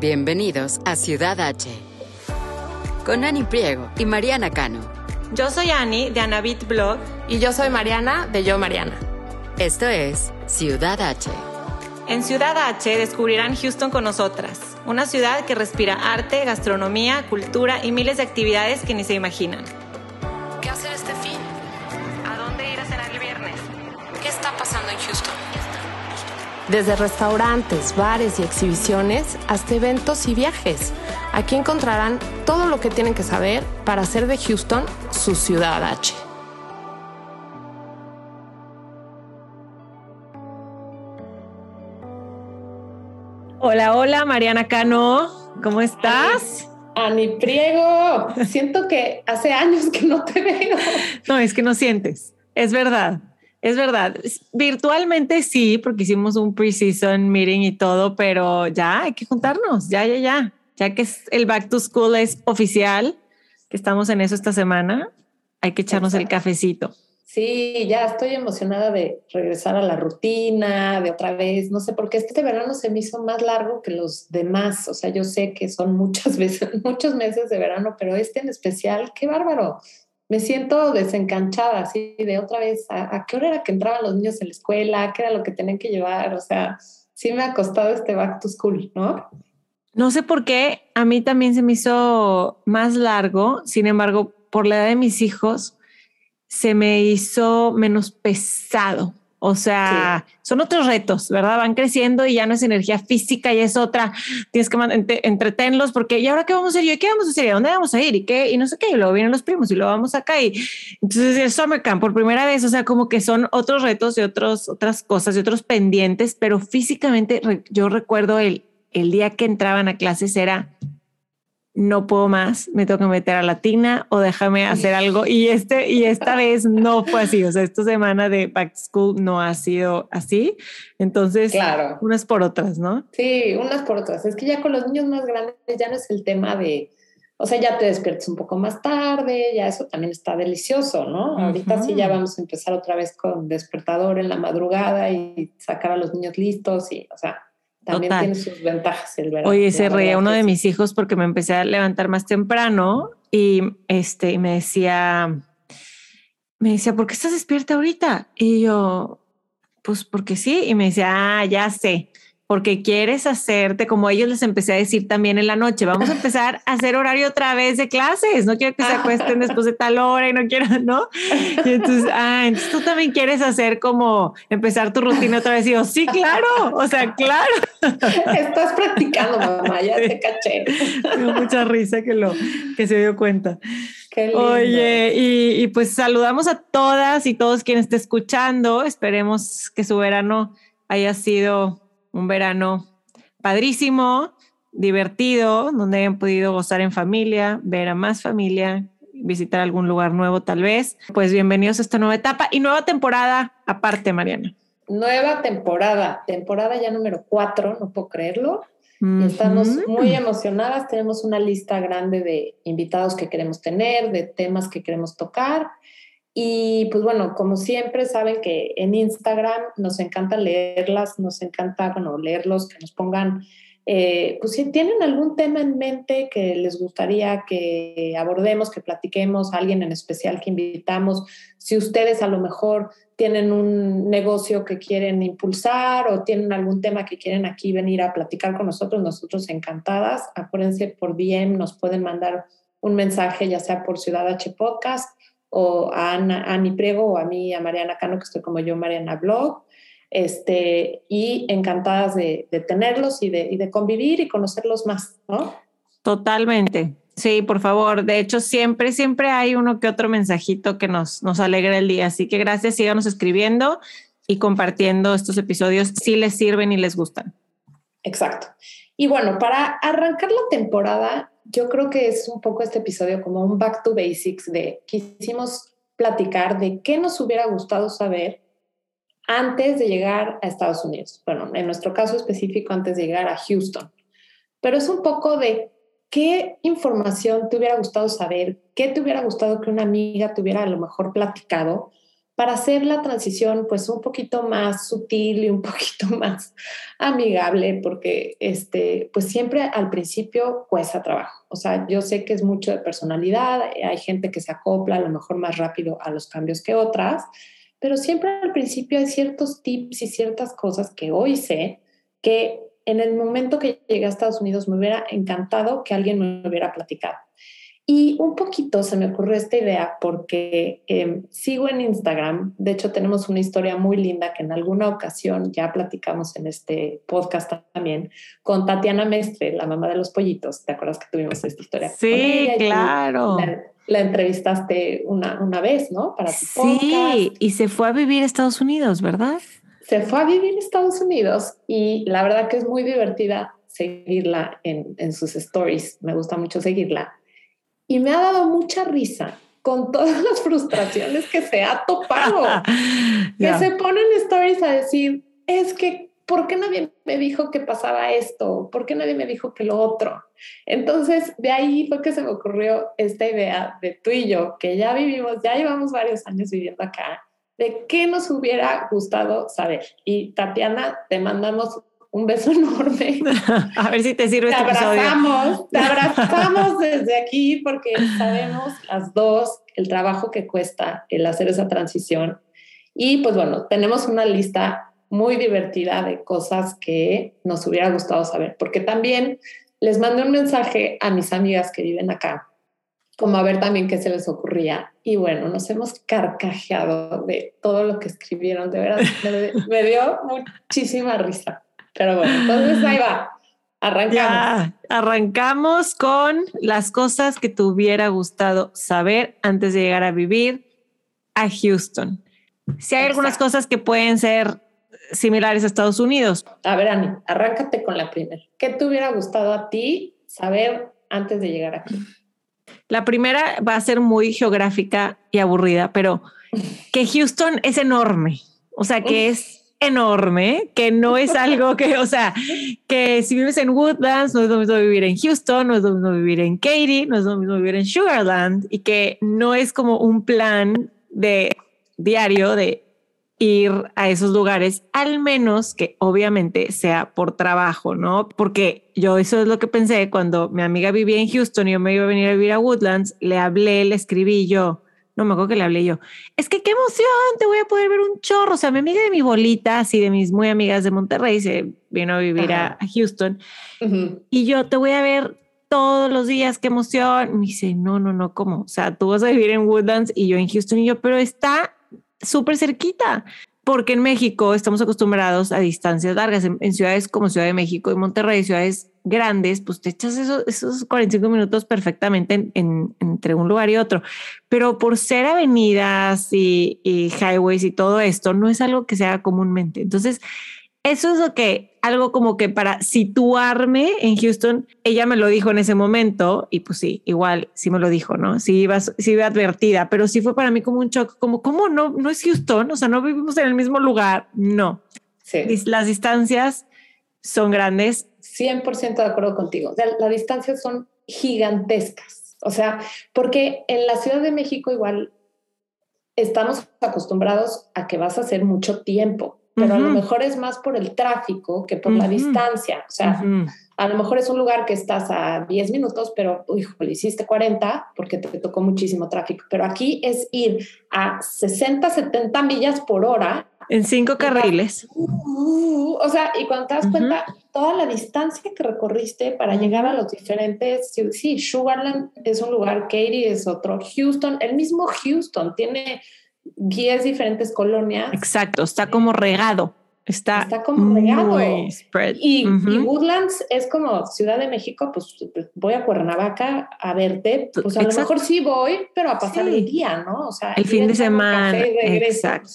Bienvenidos a Ciudad H. Con Ani Priego y Mariana Cano. Yo soy Ani de Anabit Blog. Y yo soy Mariana de Yo Mariana. Esto es Ciudad H. En Ciudad H descubrirán Houston con nosotras, una ciudad que respira arte, gastronomía, cultura y miles de actividades que ni se imaginan. Desde restaurantes, bares y exhibiciones hasta eventos y viajes. Aquí encontrarán todo lo que tienen que saber para hacer de Houston su ciudad H. Hola, hola, Mariana Cano, ¿cómo estás? Ani Priego, siento que hace años que no te veo. No, es que no sientes, es verdad. Es verdad, virtualmente sí, porque hicimos un pre-season meeting y todo, pero ya hay que juntarnos, ya, ya, ya, ya que es el back to school es oficial, que estamos en eso esta semana, hay que echarnos el cafecito. Sí, ya estoy emocionada de regresar a la rutina, de otra vez, no sé por qué este verano se me hizo más largo que los demás, o sea, yo sé que son muchas veces, muchos meses de verano, pero este en especial, qué bárbaro me siento desencanchada, así de otra vez, ¿a, qué hora era que entraban los niños en la escuela? ¿Qué era lo que tenían que llevar? O sea, sí me ha costado este back to school, ¿no? No sé por qué, a mí también se me hizo más largo, sin embargo, por la edad de mis hijos, se me hizo menos pesado. O sea, son otros retos, ¿verdad? Van creciendo y ya no es energía física y es otra. Tienes que entretenerlos porque ¿y ahora qué vamos a hacer? ¿Y qué vamos a hacer? ¿Y dónde vamos a ir? ¿Y qué? Y no sé qué. Y luego vienen los primos y luego vamos acá. Y entonces el summer camp por primera vez, o sea, como que son otros retos y otros, otras cosas y otros pendientes, pero físicamente yo recuerdo el, el día que entraban a clases era no puedo más, me tengo que meter a la tina o déjame hacer algo. Y, este, y esta vez no fue así. O sea, esta semana de Back School no ha sido así. Entonces, claro. unas por otras, ¿no? Sí, unas por otras. Es que ya con los niños más grandes ya no es el tema de, o sea, ya te despiertas un poco más tarde, ya eso también está delicioso, ¿no? Ahorita sí ya vamos a empezar otra vez con despertador en la madrugada y sacar a los niños listos y, o sea, también tiene sus ventajas el verano. Oye, se reía uno de mis hijos porque me empecé a levantar más temprano y este me decía, me decía, ¿por qué estás despierta ahorita? Y yo, pues porque sí. Y me decía, ah, ya sé porque quieres hacerte, como ellos les empecé a decir también en la noche, vamos a empezar a hacer horario otra vez de clases, no quiero que se acuesten después de tal hora y no quiero, ¿no? Y entonces, ah, entonces tú también quieres hacer como empezar tu rutina otra vez. Y yo, sí, claro, o sea, claro. Estás practicando, mamá, ya te caché. Me mucha risa que, lo, que se dio cuenta. Qué lindo. Oye, y, y pues saludamos a todas y todos quienes estén escuchando. Esperemos que su verano haya sido un verano padrísimo, divertido, donde hayan podido gozar en familia, ver a más familia, visitar algún lugar nuevo tal vez. Pues bienvenidos a esta nueva etapa y nueva temporada aparte, Mariana. Nueva temporada, temporada ya número cuatro, no puedo creerlo. Estamos muy emocionadas, tenemos una lista grande de invitados que queremos tener, de temas que queremos tocar y pues bueno, como siempre saben que en Instagram nos encanta leerlas, nos encanta, bueno, leerlos, que nos pongan, eh, pues si tienen algún tema en mente que les gustaría que abordemos, que platiquemos, alguien en especial que invitamos, si ustedes a lo mejor tienen un negocio que quieren impulsar o tienen algún tema que quieren aquí venir a platicar con nosotros, nosotros encantadas. Acuérdense por DM, nos pueden mandar un mensaje, ya sea por Ciudad H Podcast o a Ani Priego o a mí, a Mariana Cano, que estoy como yo, Mariana Blog. Este, y encantadas de, tenerlos y de, y de, convivir y conocerlos más, ¿no? Totalmente. Sí, por favor. De hecho, siempre, siempre hay uno que otro mensajito que nos, nos alegra el día. Así que gracias, síganos escribiendo y compartiendo estos episodios si les sirven y les gustan. Exacto. Y bueno, para arrancar la temporada, yo creo que es un poco este episodio como un back to basics de quisimos platicar de qué nos hubiera gustado saber antes de llegar a Estados Unidos. Bueno, en nuestro caso específico, antes de llegar a Houston. Pero es un poco de qué información te hubiera gustado saber, qué te hubiera gustado que una amiga te hubiera a lo mejor platicado para hacer la transición pues un poquito más sutil y un poquito más amigable, porque este, pues siempre al principio cuesta trabajo. O sea, yo sé que es mucho de personalidad, hay gente que se acopla a lo mejor más rápido a los cambios que otras, pero siempre al principio hay ciertos tips y ciertas cosas que hoy sé que en el momento que llegué a Estados Unidos me hubiera encantado que alguien me hubiera platicado. Y un poquito se me ocurrió esta idea porque em, sigo en Instagram. De hecho, tenemos una historia muy linda que en alguna ocasión ya platicamos en este podcast también con Tatiana Mestre, la mamá de los pollitos. ¿Te acuerdas que tuvimos esta historia? Sí, claro. La, entrevistaste una, una vez, ¿no? Para tu sí, y se fue a vivir a Estados Unidos, ¿verdad? Se fue a vivir a Estados Unidos y la verdad que es muy divertida seguirla en, en sus stories. Me gusta mucho seguirla y me ha dado mucha risa con todas las frustraciones que se ha topado, que se ponen stories a decir, es que, ¿por qué nadie me dijo que pasaba esto? ¿Por qué nadie me dijo que lo otro? Entonces, de ahí fue que se me ocurrió esta idea de tú y yo, que ya vivimos, ya llevamos varios años viviendo acá, de qué nos hubiera gustado saber. Y Tatiana, te mandamos un beso enorme. A ver si te sirve te este abrazamos, Te abrazamos desde aquí porque sabemos las dos el trabajo que cuesta el hacer esa transición. Y pues bueno, tenemos una lista muy divertida de cosas que nos hubiera gustado saber, porque también les mandé un mensaje a mis amigas que viven acá, como a ver también qué se les ocurría. Y bueno, nos hemos carcajeado de todo lo que escribieron, de verdad, me dio muchísima risa. Pero bueno, entonces ahí va. Arrancamos. arrancamos con las cosas que te hubiera gustado saber antes de llegar a vivir a Houston. Si hay algunas cosas que pueden ser similares a Estados Unidos. A ver, Ani, arráncate con la primera. ¿Qué te hubiera gustado a ti saber antes de llegar aquí? La primera va a ser muy geográfica y aburrida, pero que Houston es enorme. O sea, que es enorme, que no es algo que, o sea, que si vives en Woodlands, no es lo mismo vivir en Houston, no es lo mismo vivir en Katy, no es lo mismo vivir en Sugarland, y que no es como un plan de diario de ir a esos lugares, al menos que obviamente sea por trabajo, ¿no? Porque yo eso es lo que pensé cuando mi amiga vivía en Houston y yo me iba a venir a vivir a Woodlands, le hablé, le escribí yo, no me acuerdo que le hablé yo. Es que qué emoción, te voy a poder ver un chorro. O sea, mi amiga de mi bolita, así de mis muy amigas de Monterrey, se vino a vivir a, Houston. Y yo te voy a ver todos los días, qué emoción. Me dice, no, no, no, ¿cómo? O sea, tú vas a vivir en Woodlands y yo en Houston y yo, pero está súper cerquita porque en México estamos acostumbrados a distancias largas. En, ciudades como Ciudad de México y Monterrey, ciudades grandes, pues te echas esos, esos 45 minutos perfectamente en, entre un lugar y otro. Pero por ser avenidas y, y highways y todo esto, no es algo que se haga comúnmente. Entonces, eso es lo que, algo como que para situarme en Houston, ella me lo dijo en ese momento y pues sí, igual sí me lo dijo, ¿no? Sí iba, sí iba advertida, pero sí fue para mí como un shock, como, ¿cómo no? No es Houston, o sea, no vivimos en el mismo lugar, no. Sí. Las distancias son grandes. 100% de acuerdo contigo. las distancias son gigantescas. O sea, porque en la Ciudad de México igual estamos acostumbrados a que vas a hacer mucho tiempo pero a lo mejor es más por el tráfico que por la distancia. O sea, a lo mejor es un lugar que estás a 10 minutos, pero, le hiciste 40 porque te tocó muchísimo tráfico. Pero aquí es ir a 60, 70 millas por hora. En cinco carriles. Uh, o sea, y cuando te das cuenta, toda la distancia que recorriste para llegar a los diferentes, sí, Sugarland es un lugar, Katy es otro, Houston, el mismo Houston tiene 10 diferentes colonias. Exacto, está como regado. Está, está como regado. Y, Woodlands es como Ciudad de México, pues, pues voy a Cuernavaca a verte, pues a lo mejor sí voy, pero a pasar el día, ¿no? O sea, el fin de semana. exacto.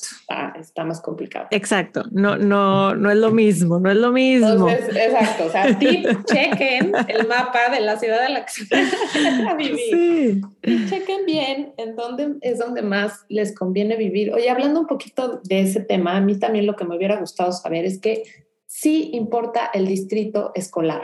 Está, más complicado. Exacto. No, no, no es lo mismo, no es lo mismo. Entonces, exacto. O sea, tip, chequen el mapa de la ciudad de la que se a vivir. Sí. Chequen bien en dónde es donde más les conviene vivir. Oye, hablando un poquito de ese tema, a mí también lo que me hubiera gustado saber es que sí importa el distrito escolar.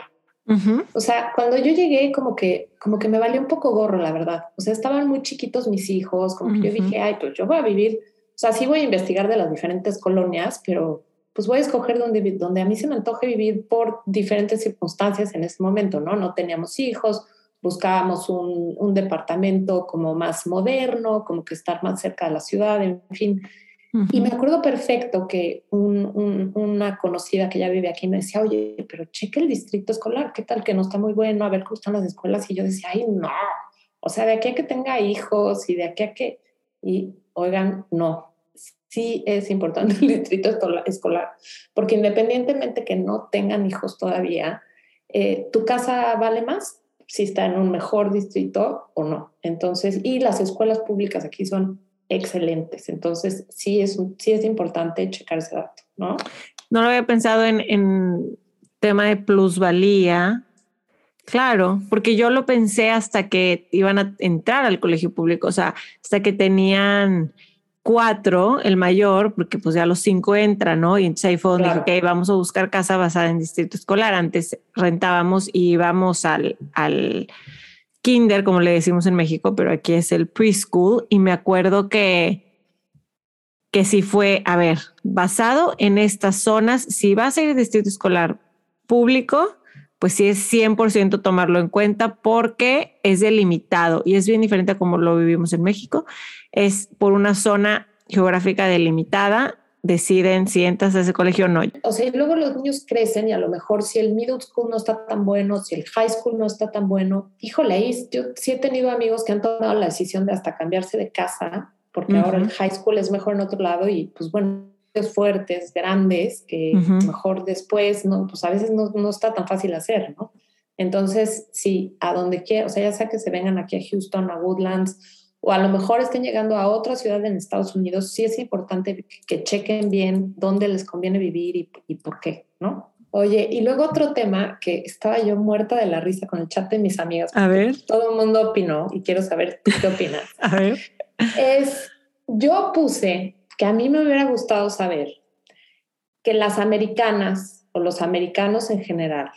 O sea, cuando yo llegué, como que, como que me valió un poco gorro, la verdad. O sea, estaban muy chiquitos mis hijos, como que yo dije, ay, pues yo voy a vivir o sea, sí voy a investigar de las diferentes colonias, pero pues voy a escoger donde, donde a mí se me antoje vivir por diferentes circunstancias en ese momento, ¿no? No teníamos hijos, buscábamos un, un departamento como más moderno, como que estar más cerca de la ciudad, en fin. Y me acuerdo perfecto que una conocida que ya vive aquí me decía, oye, pero cheque el distrito escolar, ¿qué tal que no está muy bueno? A ver cómo están las escuelas. Y yo decía, ay, no. O sea, de aquí a que tenga hijos y de aquí a que... Y oigan, no. Sí es importante el distrito escolar, porque independientemente que no tengan hijos todavía, eh, tu casa vale más si está en un mejor distrito o no. Entonces, y las escuelas públicas aquí son excelentes. Entonces, sí es, sí es importante checar ese dato, ¿no? No lo había pensado en, en tema de plusvalía. Claro, porque yo lo pensé hasta que iban a entrar al colegio público, o sea, hasta que tenían cuatro, el mayor, porque pues ya los cinco entran, ¿no? Y entonces ahí fue donde dije, vamos a buscar casa basada en distrito escolar. Antes rentábamos y íbamos al, al kinder, como le decimos en México, pero aquí es el preschool. Y me acuerdo que, que si fue, a ver, basado en estas zonas, si vas a ir a distrito escolar público, pues sí es 100% tomarlo en cuenta porque es delimitado y es bien diferente a como lo vivimos en México. Es por una zona geográfica delimitada deciden si entras a ese colegio o no. O sea, y luego los niños crecen y a lo mejor si el middle school no está tan bueno, si el high school no está tan bueno, híjole, yo sí he tenido amigos que han tomado la decisión de hasta cambiarse de casa, porque ahora el high school es mejor en otro lado y pues bueno, fuertes, grandes, que mejor después, no, pues a veces no, no, está tan fácil hacer, ¿no? Entonces, sí, a donde quiera, o sea, ya sea que se vengan aquí a Houston, a Woodlands, o a lo mejor estén llegando a otra ciudad en Estados Unidos, sí es importante que, chequen bien dónde les conviene vivir y, y, por qué, ¿no? Oye, y luego otro tema que estaba yo muerta de la risa con el chat de mis amigas. A ver. Todo el mundo opinó y quiero saber tú qué opinas. a ver. Es, yo puse que a mí me hubiera gustado saber que las americanas o los americanos en general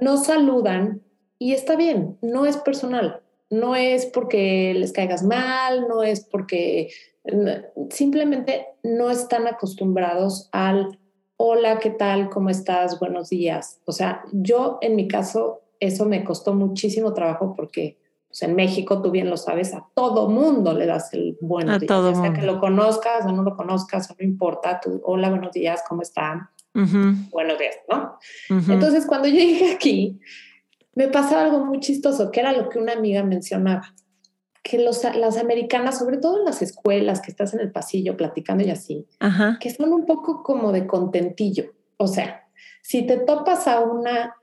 no saludan y está bien, no es personal no es porque les caigas mal, no es porque simplemente no están acostumbrados al hola, ¿qué tal? ¿Cómo estás? Buenos días. O sea, yo en mi caso eso me costó muchísimo trabajo porque pues, en México, tú bien lo sabes, a todo mundo le das el buenos días. Todo sea que lo conozcas o no lo conozcas, no importa, tú, hola, buenos días, ¿cómo están? Buenos días, ¿no? Entonces, cuando yo llegué aquí, me pasaba algo muy chistoso, que era lo que una amiga mencionaba, que los, las americanas, sobre todo en las escuelas, que estás en el pasillo platicando y así, que son un poco como de contentillo. O sea, si te topas a una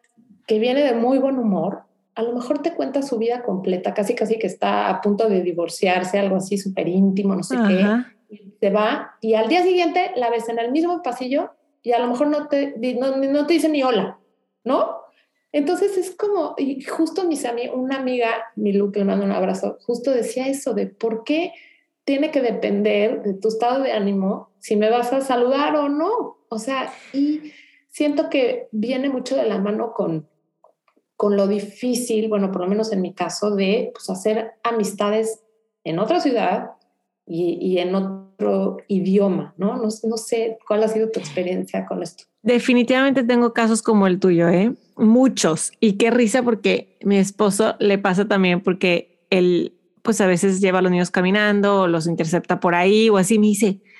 que viene de muy buen humor, a lo mejor te cuenta su vida completa, casi casi que está a punto de divorciarse, algo así súper íntimo, no sé qué, y se va y al día siguiente la ves en el mismo pasillo y a lo mejor no te, no, no te dice ni hola, ¿no? Entonces es como, y justo mis una amiga, mi Lu, que le mando un abrazo, justo decía eso de por qué tiene que depender de tu estado de ánimo si me vas a saludar o no. O sea, y siento que viene mucho de la mano con, con lo difícil, bueno, por lo menos en mi caso, de pues, hacer amistades en otra ciudad y, y en otro idioma, ¿no? ¿no? No sé cuál ha sido tu experiencia con esto. Definitivamente tengo casos como el tuyo, ¿eh? Muchos. Y qué risa porque mi esposo le pasa también porque él, pues a veces lleva a los niños caminando o los intercepta por ahí o así. Me dice, ¿Cómo,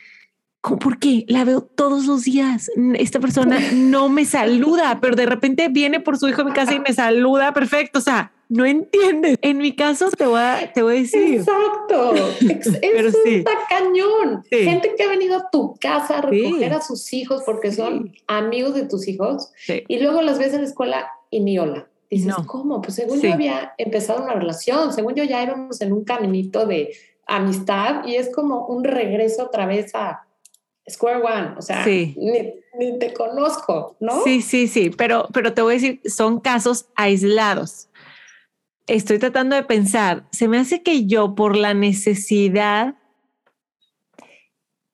¿por qué? La veo todos los días. Esta persona no me saluda, pero de repente viene por su hijo a mi casa y me saluda. Perfecto. O sea, no entiendes. En mi caso te voy a, te voy a decir. Exacto. Es, un cañón. Gente que ha venido a tu casa a recoger a sus hijos porque son amigos de tus hijos y luego las ves en la escuela y ni hola. Dices, ¿cómo? Pues según yo había empezado una relación, según yo ya íbamos en un caminito de amistad y es como un regreso otra vez a Square One, o sea, ni, ni, te conozco, ¿no? Sí, sí, sí, pero, pero te voy a decir, son casos aislados estoy tratando de pensar, se me hace que yo por la necesidad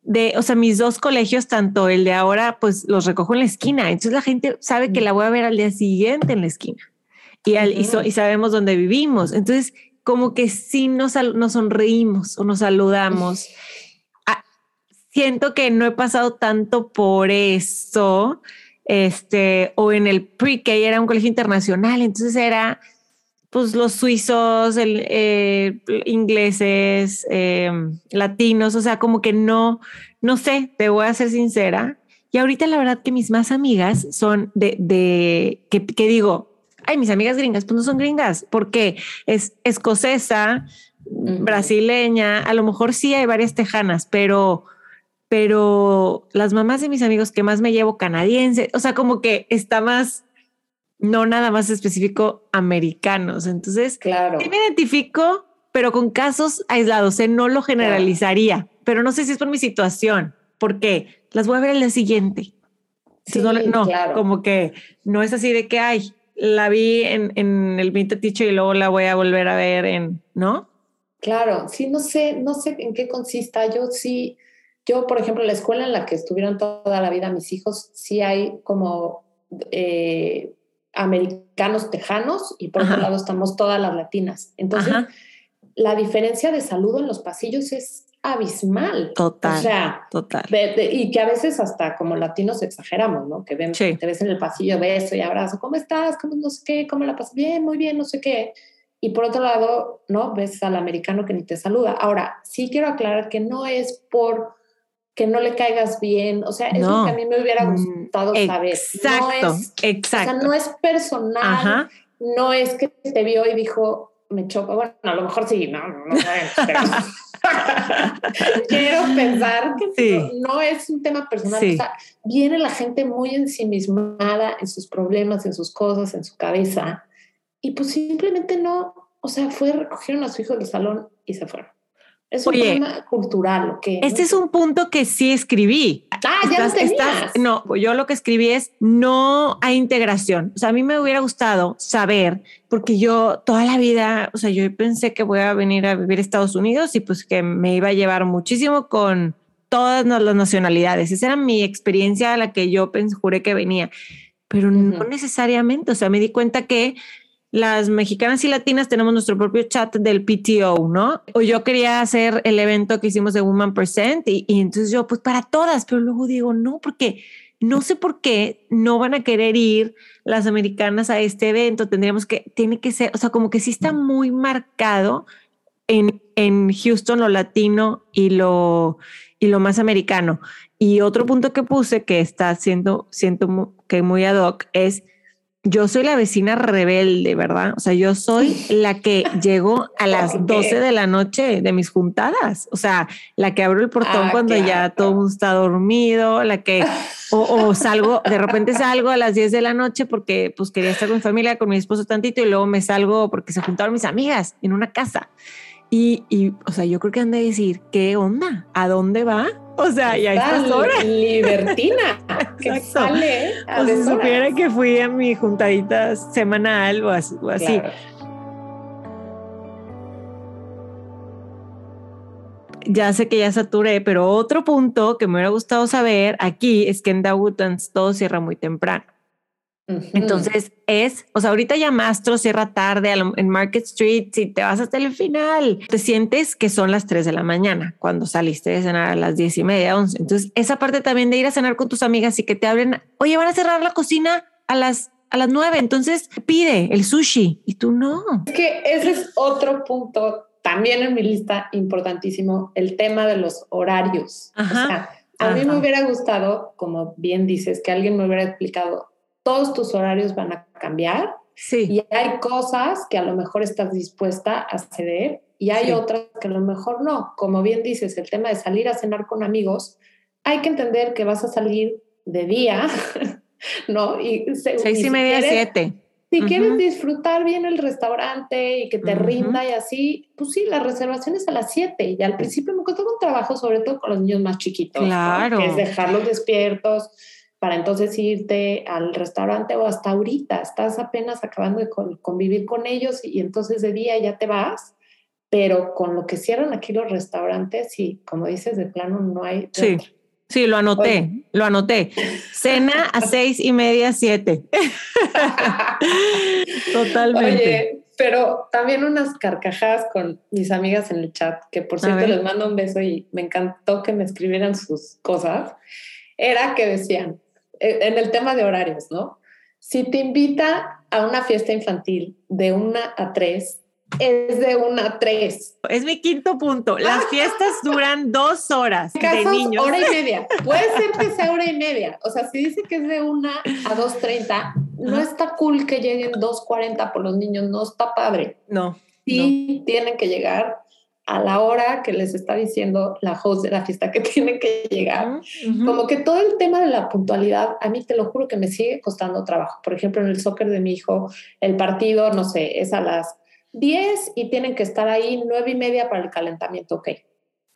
de, o sea, mis dos colegios, tanto el de ahora, pues los recojo en la esquina. Entonces la gente sabe que la voy a ver al día siguiente en la esquina y, y, sabemos dónde vivimos. Entonces, como que sí nos, nos sonreímos o nos saludamos. Siento que no he pasado tanto por eso, este, o en el pre-K era un colegio internacional, entonces era pues los suizos, el, eh, ingleses, eh, latinos, o sea, como que no, no sé, te voy a ser sincera. Y ahorita la verdad que mis más amigas son de, de que, que digo, ay, mis amigas gringas, pues no son gringas, porque es escocesa, brasileña, a lo mejor sí hay varias tejanas, pero, pero las mamás de mis amigos que más me llevo canadiense, o sea, como que está más, no nada más específico americanos. Entonces, claro. me identifico, pero con casos aislados, ¿eh? no lo generalizaría, pero no sé si es por mi situación, porque las voy a ver en la siguiente. no, como que no es así de que, ay, la vi en, en el Vintage Teacher y luego la voy a volver a ver en, ¿no? Claro, sí, no sé, no sé en qué consista. Yo sí, yo, por ejemplo, la escuela en la que estuvieron toda la vida mis hijos, sí hay como eh, americanos tejanos y por otro lado estamos todas las latinas. Entonces, la diferencia de saludo en los pasillos es abismal. Total. O sea, total. y que a veces hasta como latinos exageramos, ¿no? Que ven, te ves en el pasillo, beso y abrazo, ¿cómo estás? ¿Cómo no sé qué? ¿Cómo la pasas? Bien, muy bien, no sé qué. Y por otro lado, ¿no? Ves al americano que ni te saluda. Ahora, sí quiero aclarar que no es por que no le caigas bien, o sea, es lo que a mí me hubiera mm, gustado saber. Exacto, no es, exacto. O sea, no es personal, no es que te vio y dijo, me choca, bueno, a lo mejor sí, no, no, no pero quiero pensar que no, es un tema personal, o sea, viene la gente muy ensimismada en sus problemas, en sus cosas, en su cabeza, y pues simplemente no, o sea, fue, recogieron a su hijo del salón y se fueron. Es un tema cultural. que Este es un punto que sí escribí. Ah, ya estás, no, yo lo que escribí es no hay integración. O sea, a mí me hubiera gustado saber, porque yo toda la vida, o sea, yo pensé que voy a venir a vivir a Estados Unidos y pues que me iba a llevar muchísimo con todas las nacionalidades. Esa era mi experiencia a la que yo pensé, juré que venía, pero no necesariamente. O sea, me di cuenta que las mexicanas y latinas tenemos nuestro propio chat del PTO, ¿no? O yo quería hacer el evento que hicimos de Woman Percent y, entonces yo, pues para todas, pero luego digo, no, porque no sé por qué no van a querer ir las americanas a este evento. Tendríamos que, tiene que ser, o sea, como que sí está muy marcado en, en Houston lo latino y lo, y lo más americano. Y otro punto que puse que está siendo, siento que muy ad hoc es yo soy la vecina rebelde, ¿verdad? O sea, yo soy la que llego a las 12 de la noche de mis juntadas. O sea, la que abro el portón ah, cuando ya todo mundo está dormido, la que, o, salgo, de repente salgo a las 10 de la noche porque pues quería estar con mi familia, con mi esposo tantito y luego me salgo porque se juntaron mis amigas en una casa. Y, y o sea, yo creo que han de decir, ¿qué onda? ¿A dónde va? O sea, ya estas horas. Libertina, que sale a o si supiera que fui a mi juntadita semanal o así. Ya sé que ya saturé, pero otro punto que me hubiera gustado saber aquí es que en Dawutans todo cierra muy temprano. Entonces es, o sea, ahorita ya Mastro cierra tarde en Market Street, si te vas hasta el final, te sientes que son las 3 de la mañana cuando saliste de cenar a las 10 y media, 11. Entonces, esa parte también de ir a cenar con tus amigas y que te hablen, oye, van a cerrar la cocina a las a las 9, entonces pide el sushi y tú no. Es que ese es otro punto también en mi lista importantísimo, el tema de los horarios. Ajá. a mí me hubiera gustado, como bien dices, que alguien me hubiera explicado todos tus horarios van a cambiar. Sí. Y hay cosas que a lo mejor estás dispuesta a ceder y hay otras que a lo mejor no. Como bien dices, el tema de salir a cenar con amigos, hay que entender que vas a salir de día, ¿no? Y seis y, media, siete. Si quieres disfrutar bien el restaurante y que te rinda y así, pues sí, la reservación es a las siete. Y al principio me costó un trabajo, sobre todo con los niños más chiquitos. Claro. Que es dejarlos despiertos para entonces irte al restaurante o hasta ahorita, estás apenas acabando de convivir con ellos y entonces de día ya te vas, pero con lo que cierran aquí los restaurantes y como dices, de plano no hay... Sí. Sí, lo anoté, lo anoté. Cena a seis y media, siete. Totalmente. Oye, pero también unas carcajadas con mis amigas en el chat, que por cierto les mando un beso y me encantó que me escribieran sus cosas, era que decían, en el tema de horarios, ¿no? Si te invita a una fiesta infantil de una a tres, es de una a tres. Es mi quinto punto. Las fiestas duran dos horas. de niños. hora y media. Puede ser que sea hora y media. O sea, si dice que es de una a dos treinta, no está cool que lleguen dos cuarenta por los niños. No está padre. No. Sí tienen que llegar a la hora que les está diciendo la host de la fiesta que tienen que llegar. Como que todo el tema de la puntualidad, a mí te lo juro que me sigue costando trabajo. Por ejemplo, en el soccer de mi hijo, el partido, no sé, es a las 10 y tienen que estar ahí nueve y media para el calentamiento. Ok.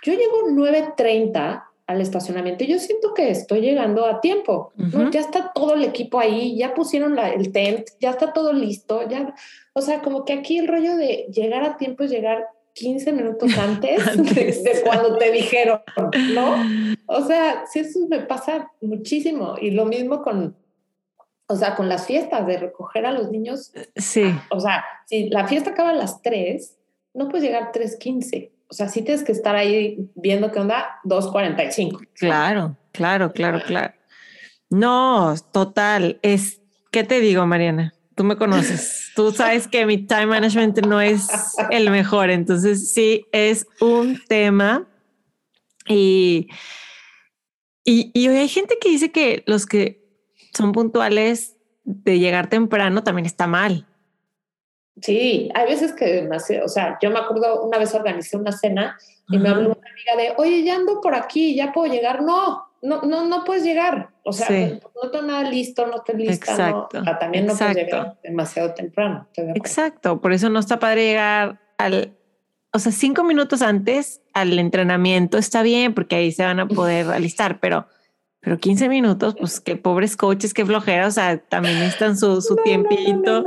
Yo llego 9.30 al estacionamiento y yo siento que estoy llegando a tiempo. Ya está todo el equipo ahí, ya pusieron la, el tent, ya está todo listo. Ya, o sea, como que aquí el rollo de llegar a tiempo es llegar 15 minutos antes, De, cuando te dijeron, ¿no? O sea, sí, eso me pasa muchísimo. Y lo mismo con, o sea, con las fiestas de recoger a los niños. Sí. O sea, si la fiesta acaba a las 3, no puedes llegar 3.15. O sea, sí tienes que estar ahí viendo qué onda 2.45. Claro, claro, claro, claro. No, total. Es, ¿qué te digo, Mariana? Tú me conoces. Tú sabes que mi time management no es el mejor. Entonces, sí, es un tema. Y, y, y hay gente que dice que los que son puntuales de llegar temprano también está mal. Sí, hay veces que, o sea, yo me acuerdo una vez organizé una cena y me habló una amiga de, oye, ya ando por aquí, ya puedo llegar. No, no, no, no puedes llegar. O sea, no tengo nada listo, no estoy lista. Exacto. No, también no puedes llegar demasiado temprano. Exacto, por eso no está padre llegar al, o sea, cinco minutos antes al entrenamiento está bien porque ahí se van a poder alistar, pero pero 15 minutos, pues qué pobres coches, qué flojera, o sea, también necesitan su, su tiempito.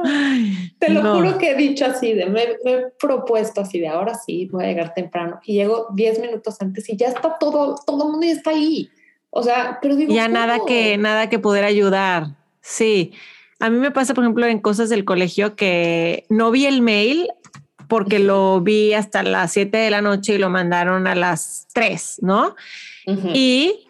Te lo juro que he dicho así, de, me, he propuesto así de ahora sí, voy a llegar temprano y llego 10 minutos antes y ya está todo, todo el mundo ya está ahí. O sea, pero digo. Ya nada que, nada que poder ayudar. Sí. A mí me pasa, por ejemplo, en cosas del colegio que no vi el mail porque lo vi hasta las 7 de la noche y lo mandaron a las 3, ¿no? Y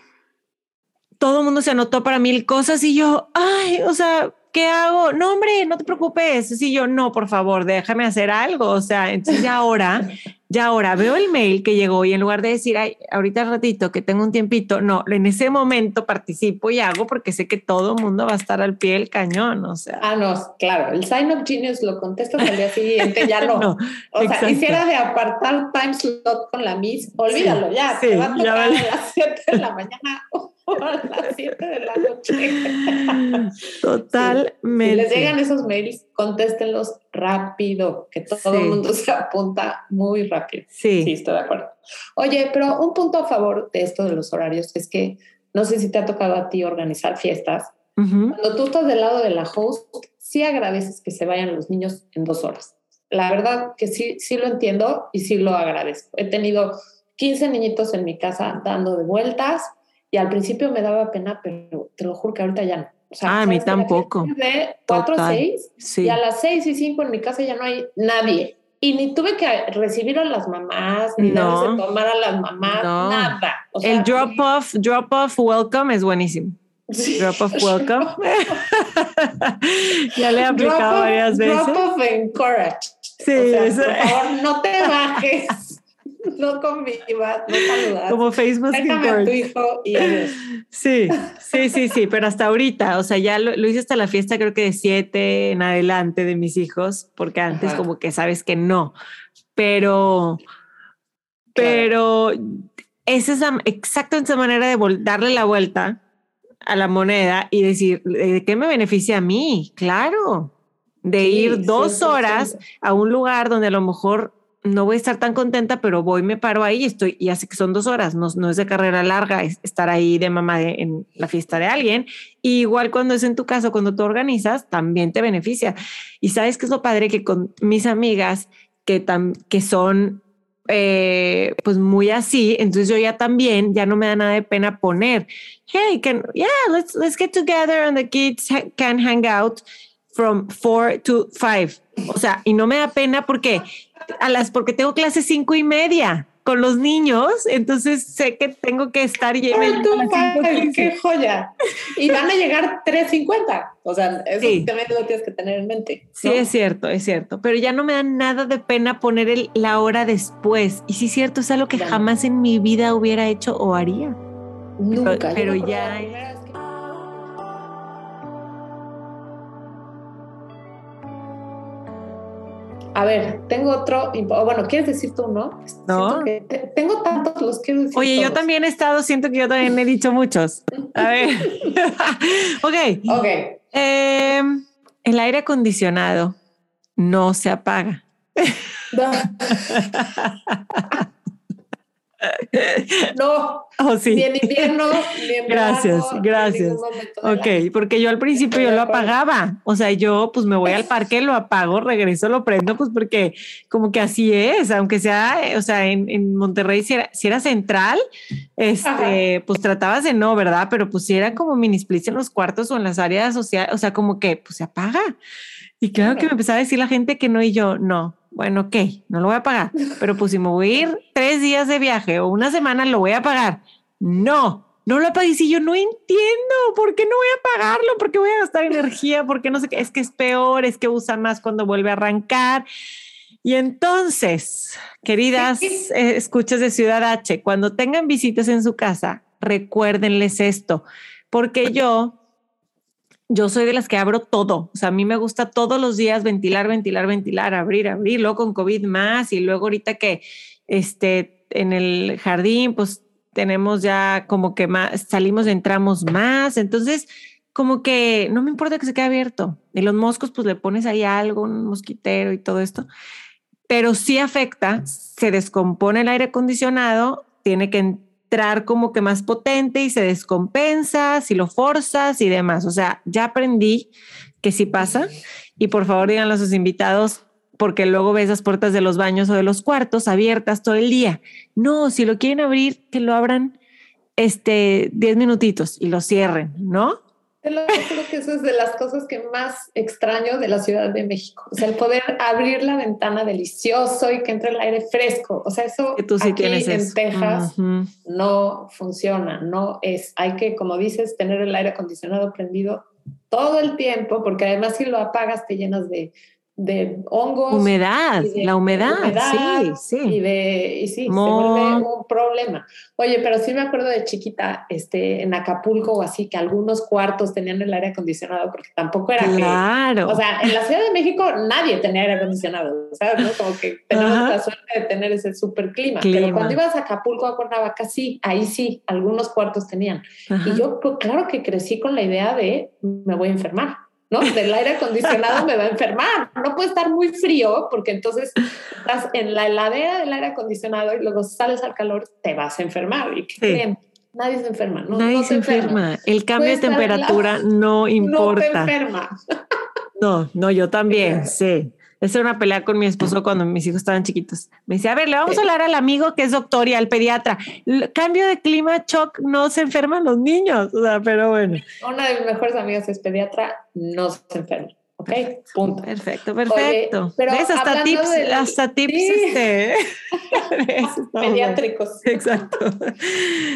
todo el mundo se anotó para mil cosas y yo, ay, o sea, ¿qué hago? No, hombre, no te preocupes. Sí, yo, no, por favor, déjame hacer algo. O sea, entonces ya ahora, ya ahora veo el mail que llegó y en lugar de decir, ay, ahorita ratito que tengo un tiempito, no, en ese momento participo y hago porque sé que todo el mundo va a estar al pie del cañón. O sea, ah, no, claro, el sign of genius lo contesto al día siguiente, ya no. o sea, quisiera de apartar time slot con la Miss, olvídalo ya, se va a tocar a las 7 de la mañana a las 7 de la noche. Totalmente. Si les llegan esos mails, contéstenlos rápido, que todo el mundo se apunta muy rápido. Sí. Sí, estoy de acuerdo. Oye, pero un punto a favor de esto de los horarios es que no sé si te ha tocado a ti organizar fiestas. Cuando tú estás del lado de la host, sí agradeces que se vayan los niños en dos horas. La verdad que sí, sí lo entiendo y sí lo agradezco. He tenido 15 niñitos en mi casa dando de vueltas y al principio me daba pena, pero te lo juro que ahorita ya no. O sea, ah, a mí tampoco. De 4 a 6 y a las 6 y 5 en mi casa ya no hay nadie. Y ni tuve que recibir a las mamás, ni no. tomar a las mamás, nada. El drop off, drop off welcome es buenísimo. Drop off welcome. ya le he aplicado varias veces. Drop off encourage. Sí, o sea, por favor, no te bajes. no convivas, no saludas. Como Facebook Déjame a tu hijo y adiós. Sí, sí, sí, sí, pero hasta ahorita, o sea, ya lo, hice hasta la fiesta creo que de siete en adelante de mis hijos, porque antes como que sabes que no, pero, pero esa es exactamente esa manera de darle la vuelta a la moneda y decir, ¿de qué me beneficia a mí? Claro, de ir dos horas a un lugar donde a lo mejor no voy a estar tan contenta, pero voy, me paro ahí y estoy, y hace que son dos horas, no, no es de carrera larga, es estar ahí de mamá en la fiesta de alguien. igual cuando es en tu caso, cuando tú organizas, también te beneficia. Y sabes que es lo padre que con mis amigas que, que son eh, pues muy así, entonces yo ya también, ya no me da nada de pena poner, hey, can, yeah, let's, let's get together and the kids can hang out from 4 to 5. O sea, y no me da pena porque a las porque tengo clases cinco y media con los niños, entonces sé que tengo que estar y qué joya. Y van a llegar 3.50. O sea, eso también lo tienes que tener en mente. Sí, es cierto, es cierto. Pero ya no me da nada de pena poner el, la hora después. Y sí, es cierto, es algo que jamás en mi vida hubiera hecho o haría. Nunca. Pero, ya. A ver, tengo otro. Bueno, ¿quieres decir tú, no? No. tengo tantos, los quiero decir. Oye, yo también he estado, siento que yo también he dicho muchos. A ver. ok. Ok. Em, el aire acondicionado no se apaga. No. No, oh, sí. ni en invierno, ni en Gracias, gracias. Ok, porque yo al principio yo lo apagaba. O sea, yo pues me voy al parque, lo apago, regreso, lo prendo, pues porque como que así es, aunque sea, o sea, en, Monterrey si era, si era central, este, pues tratabas de no, ¿verdad? Pero pues si era como mini splits en los cuartos o en las áreas sociales, o sea, como que pues se apaga. Y claro que me empezaba a decir la gente que no y yo, no, bueno, ok, no lo voy a pagar, pero pues si me voy a ir tres días de viaje o una semana, lo voy a pagar. No, no lo apagué. Y yo no entiendo por qué no voy a pagarlo, por qué voy a gastar energía, por qué no sé qué, es que es peor, es que usa más cuando vuelve a arrancar. Y entonces, queridas eh, escuchas de Ciudad H, cuando tengan visitas en su casa, recuérdenles esto, porque yo yo soy de las que abro todo. O sea, a mí me gusta todos los días ventilar, ventilar, ventilar, abrir, abrir, luego con COVID más y luego ahorita que este, en el jardín, pues tenemos ya como que más, salimos, entramos más. Entonces, como que no me importa que se quede abierto. Y los moscos, pues le pones ahí algo, un mosquitero y todo esto. Pero sí afecta, se descompone el aire acondicionado, tiene que como que más potente y se descompensa si lo forzas y demás. O sea, ya aprendí que sí pasa y por favor díganlo a sus invitados porque luego ves las puertas de los baños o de los cuartos abiertas todo el día. No, si lo quieren abrir, que lo abran este 10 minutitos y lo cierren, ¿no? Yo creo que eso es de las cosas que más extraño de la Ciudad de México. O sea, el poder abrir la ventana delicioso y que entre el aire fresco. O sea, eso tú sí aquí en Texas no funciona. No es. Hay que, como dices, tener el aire acondicionado prendido todo el tiempo, porque además si lo apagas te llenas de de hongos. Humedad, la humedad, sí, sí. Y, de, y sí, se vuelve un problema. Oye, pero sí me acuerdo de chiquita, este, en Acapulco o así, que algunos cuartos tenían el aire acondicionado, porque tampoco era claro. o sea, en la Ciudad de México nadie tenía aire acondicionado, ¿sabes? ¿no? Como que tenemos la suerte de tener ese super clima. Pero cuando ibas a Acapulco, a Cuernavaca, sí, ahí sí, algunos cuartos tenían. Y yo, pues, claro que crecí con la idea de me voy a enfermar. ¿No? Del aire acondicionado me va a enfermar. No puede estar muy frío porque entonces estás en la heladera del aire acondicionado y luego sales al calor, te vas a enfermar. ¿Y qué creen? Nadie se enferma. No, Nadie se enferma. El cambio de temperatura no importa. No te enferma. No, no, yo también, sí. Esa era una pelea con mi esposo cuando mis hijos estaban chiquitos. Me decía, a ver, le vamos a hablar al amigo que es doctor y al pediatra. cambio de clima, shock, no se enferman los niños. O sea, pero bueno. Una de mis mejores amigas es pediatra, no se enferma. Ok, punto. Perfecto, perfecto. pero Hasta tips, hasta tips este, pediátricos. Exacto.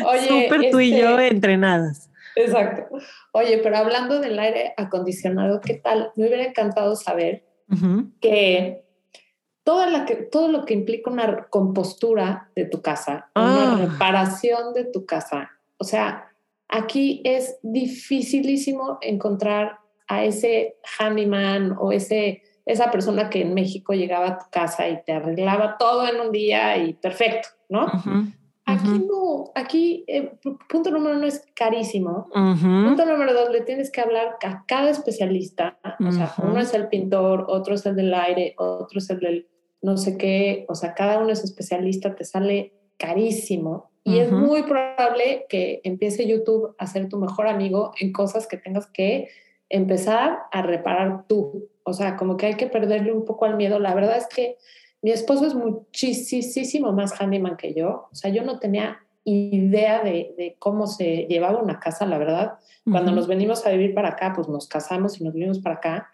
Oye, Súper tú y yo este, entrenadas. Exacto. Oye, pero hablando del aire acondicionado, ¿qué tal? Me hubiera encantado saber que, toda la que todo lo que implica una compostura de tu casa, una ah. reparación de tu casa, o sea, aquí es dificilísimo encontrar a ese handyman o ese, esa persona que en México llegaba a tu casa y te arreglaba todo en un día y perfecto, ¿no? Aquí no, aquí eh, punto número uno es carísimo. Punto número dos, le tienes que hablar a cada especialista. O sea, uno es el pintor, otro es el del aire, otro es el del no sé qué. O sea, cada uno es especialista, te sale carísimo. Y es muy probable que empiece YouTube a ser tu mejor amigo en cosas que tengas que empezar a reparar tú. O sea, como que hay que perderle un poco al miedo. La verdad es que mi esposo es muchísimo más handyman que yo. O sea, yo no tenía idea de, cómo se llevaba una casa, la verdad. Cuando nos venimos a vivir para acá, pues nos casamos y nos vinimos para acá.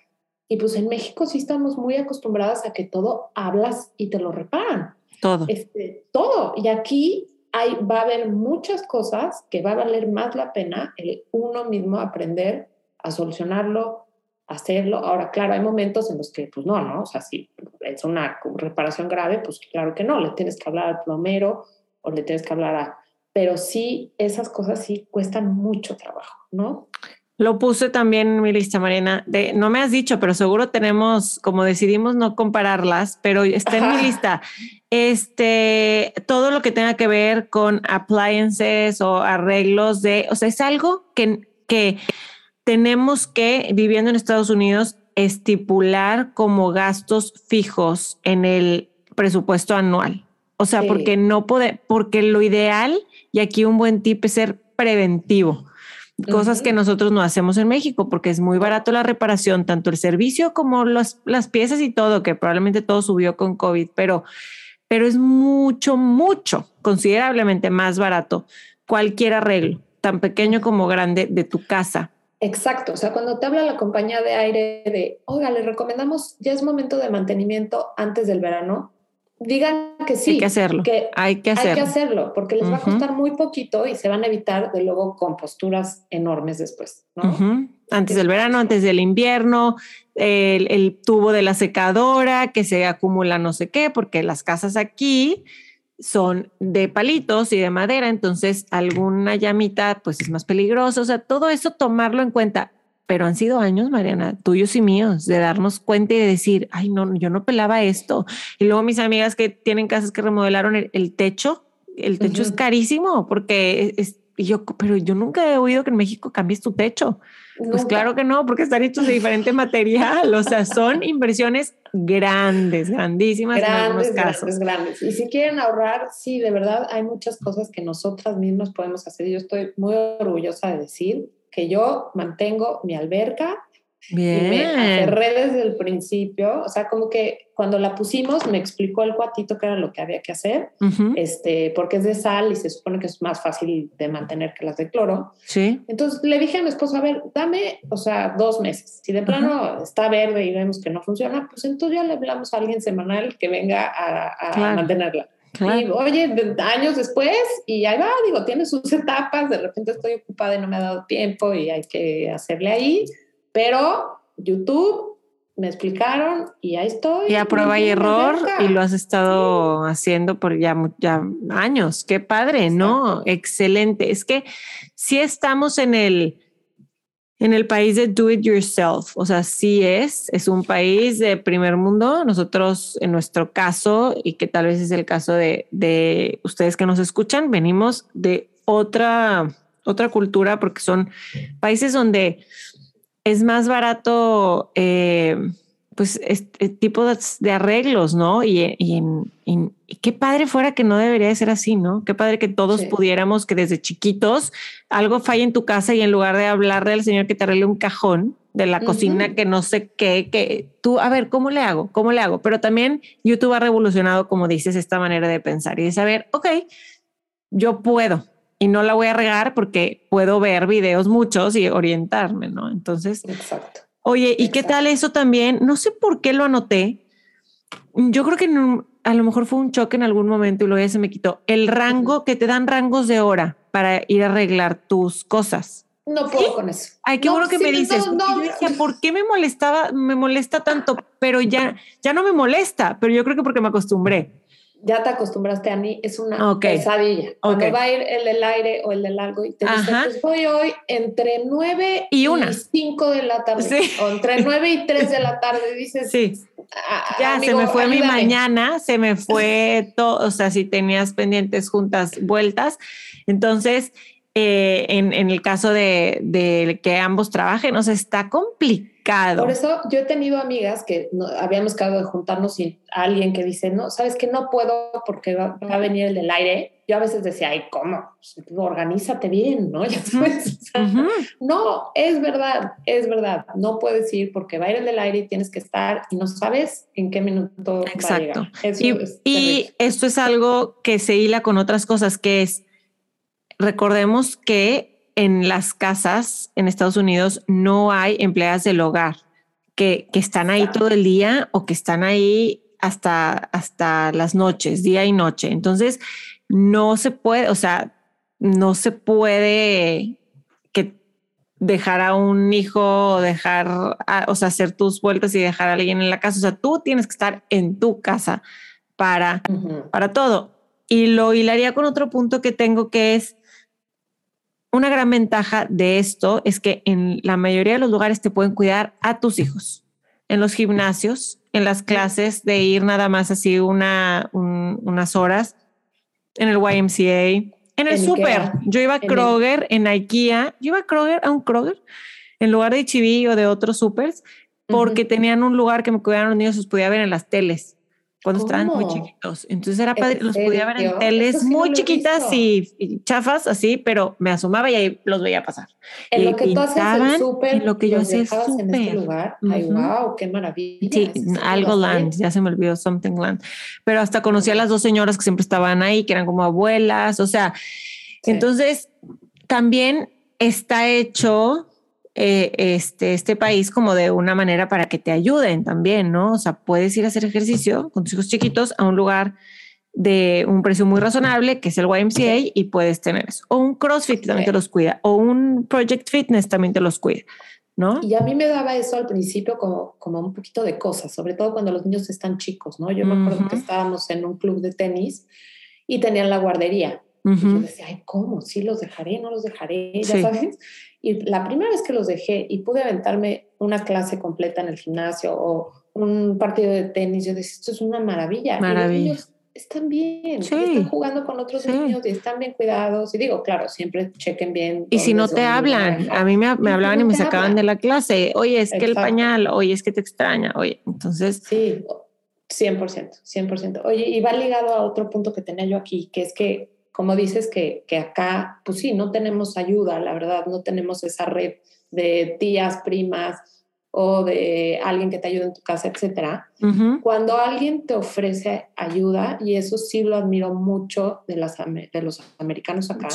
Y pues en México sí estamos muy acostumbradas a que todo hablas y te lo reparan. Todo. Este, todo. Y aquí hay, va a haber muchas cosas que va a valer más la pena el uno mismo aprender a solucionarlo, hacerlo. Ahora, claro, hay momentos en los que, pues no, ¿no? O sea, si es una reparación grave, pues claro que no, le tienes que hablar al plomero o le tienes que hablar a... Pero sí, esas cosas sí cuestan mucho trabajo, ¿no? Lo puse también en mi lista, Mariana. De, no me has dicho, pero seguro tenemos, como decidimos no compararlas, pero está en mi lista. Este, todo lo que tenga que ver con appliances o arreglos de, o sea, es algo que, que tenemos que, viviendo en Estados Unidos, estipular como gastos fijos en el presupuesto anual. O sea, porque no puede, porque lo ideal, y aquí un buen tip es ser preventivo cosas que nosotros no hacemos en México porque es muy barato la reparación, tanto el servicio como las piezas y todo, que probablemente todo subió con COVID, pero, pero es mucho, mucho, considerablemente más barato cualquier arreglo, tan pequeño como grande, de tu casa. Exacto, o sea, cuando te habla la compañía de aire de, oiga, le recomendamos, ya es momento de mantenimiento antes del verano, digan que sí. Hay que hacerlo. Que hay que hacerlo. Hay que hacerlo, porque les va a costar muy poquito y se van a evitar de luego con posturas enormes después. ¿no? Antes del verano, antes del invierno, el, el, tubo de la secadora que se acumula no sé qué, porque las casas aquí son de palitos y de madera, entonces alguna llamita pues es más peligroso, o sea, todo eso tomarlo en cuenta. Pero han sido años, Mariana, tuyos y míos, de darnos cuenta y de decir, ay, no, yo no pelaba esto. Y luego mis amigas que tienen casas que remodelaron el, techo, el techo es carísimo porque es, yo, pero yo nunca he oído que en México cambies tu techo. Pues claro que no, porque están hechos de diferente material. O sea, son inversiones grandes, grandísimas grandes, en algunos casos. Grandes, grandes. Y si quieren ahorrar, sí, de verdad, hay muchas cosas que nosotras mismas podemos hacer. Yo estoy muy orgullosa de decir que yo mantengo mi alberca. Bien. Y me aferré desde el principio, o sea, como que cuando la pusimos me explicó el cuatito qué era lo que había que hacer, este, porque es de sal y se supone que es más fácil de mantener que las de cloro. Sí. Entonces le dije a mi esposo, a ver, dame, o sea, dos meses. Si de plano está verde y vemos que no funciona, pues entonces ya le hablamos a alguien semanal que venga a, mantenerla. Y oye, años después, y ahí va, digo, tiene sus etapas, de repente estoy ocupada y no me ha dado tiempo y hay que hacerle ahí, pero YouTube me explicaron y ahí estoy. Y a prueba y error y lo has estado haciendo por ya, ya años. Qué padre, ¿no? Excelente. Es que si estamos en el en el país de do it yourself. O sea, sí es, es un país de primer mundo. Nosotros, en nuestro caso, y que tal vez es el caso de, de ustedes que nos escuchan, venimos de otra, otra cultura porque son países donde es más barato. Eh, pues este tipo de, arreglos, ¿no? Y, y, qué padre fuera que no debería de ser así, ¿no? Qué padre que todos pudiéramos que desde chiquitos algo falle en tu casa y en lugar de hablarle al señor que te arregle un cajón de la cocina que no sé qué, que tú, a ver, ¿cómo le hago? ¿Cómo le hago? Pero también YouTube ha revolucionado, como dices, esta manera de pensar y de saber, ok, yo puedo, y no la voy a regar porque puedo ver videos muchos y orientarme, ¿no? Entonces, Exacto. Oye, ¿y qué tal eso también? No sé por qué lo anoté. Yo creo que a lo mejor fue un choque en algún momento y luego ya se me quitó. El rango, que te dan rangos de hora para ir a arreglar tus cosas. No puedo con eso. Ay, qué bueno que me dices. No, ¿por qué me molestaba? Me molesta tanto, pero ya, ya no me molesta, pero yo creo que porque me acostumbré ya te acostumbraste a mí, es una pesadilla. Cuando va a ir el del aire o el del largo y te dice, pues voy hoy entre 9 y, una. 5 de la tarde, o entre 9 y 3 de la tarde, dices, sí. Ah, ya se me fue mi mañana, se me fue todo, o sea, si tenías pendientes juntas vueltas. Entonces, eh, en, en, el caso de, de, que ambos trabajen, o sea, está complicado. Por eso yo he tenido amigas que no, habíamos quedado de juntarnos y alguien que dice, no, sabes que no puedo porque va, a venir el del aire. Yo a veces decía, ay, ¿cómo? Pues, organízate bien, ¿no? Ya sabes. No, es verdad, es verdad. No puedes ir porque va a ir el del aire y tienes que estar y no sabes en qué minuto Exacto. va a llegar. y, y esto es algo que se hila con otras cosas, que es recordemos que en las casas en Estados Unidos no hay empleadas del hogar que, que están ahí todo el día o que están ahí hasta, hasta las noches, día y noche. Entonces, no se puede, o sea, no se puede que dejar a un hijo, dejar, o sea, hacer tus vueltas y dejar a alguien en la casa. O sea, tú tienes que estar en tu casa para, para todo. Y lo hilaría con otro punto que tengo que es una gran ventaja de esto es que en la mayoría de los lugares te pueden cuidar a tus hijos. En los gimnasios, en las clases de ir nada más así una, unas horas, en el YMCA, en el súper. Yo iba a Kroger, en IKEA. Yo iba a Kroger, a un Kroger, en lugar de Chiví o de otros supers, porque tenían un lugar que me cuidaban los niños, los podía ver en las teles cuando estaban muy chiquitos. Entonces era padre, los podía ver en teles muy chiquitas y, chafas así, pero me asomaba y ahí los veía pasar. En lo que tú haces el súper, lo que yo hacía es en este lugar. Ay, wow, qué maravilla. Sí, algo land, ya se me olvidó something land. Pero hasta conocí a las dos señoras que siempre estaban ahí, que eran como abuelas, o sea, entonces también está hecho eh, este, este país como de una manera para que te ayuden también, ¿no? O sea, puedes ir a hacer ejercicio con tus hijos chiquitos a un lugar de un precio muy razonable, que es el YMCA, y puedes tener eso. O un CrossFit también te los cuida, o un Project Fitness también te los cuida, ¿no? Y a mí me daba eso al principio como, como un poquito de cosas, sobre todo cuando los niños están chicos, ¿no? Yo me acuerdo que estábamos en un club de tenis y tenían la guardería. Y yo decía, ay, ¿cómo? Sí, los dejaré, no los dejaré, ya sabes. Y la primera vez que los dejé y pude aventarme una clase completa en el gimnasio o un partido de tenis, yo decía, esto es una maravilla. Maravilla. los niños están bien, están jugando con otros niños y están bien cuidados. Y digo, claro, siempre chequen bien. Y si no te hablan, a mí me, hablaban y me sacaban de la clase, oye, es que el pañal, oye, es que te extraña, oye, entonces... Sí, 100%, 100%. Oye, y va ligado a otro punto que tenía yo aquí, que es que como dices que, que, acá, pues sí, no tenemos ayuda, la verdad, no tenemos esa red de tías, primas o de alguien que te ayude en tu casa, etcétera. Cuando alguien te ofrece ayuda, y eso sí lo admiro mucho de, las, de los americanos acá,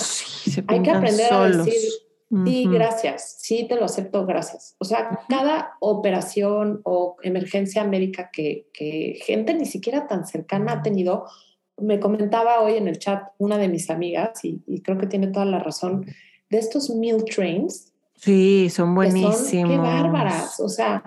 hay que aprender a decir, sí, gracias, sí, te lo acepto, gracias. O sea, cada operación o emergencia médica que, que gente ni siquiera tan cercana ha tenido, me comentaba hoy en el chat una de mis amigas, y, creo que tiene toda la razón, de estos meal trains. Sí, son buenísimos. qué bárbaras. O sea,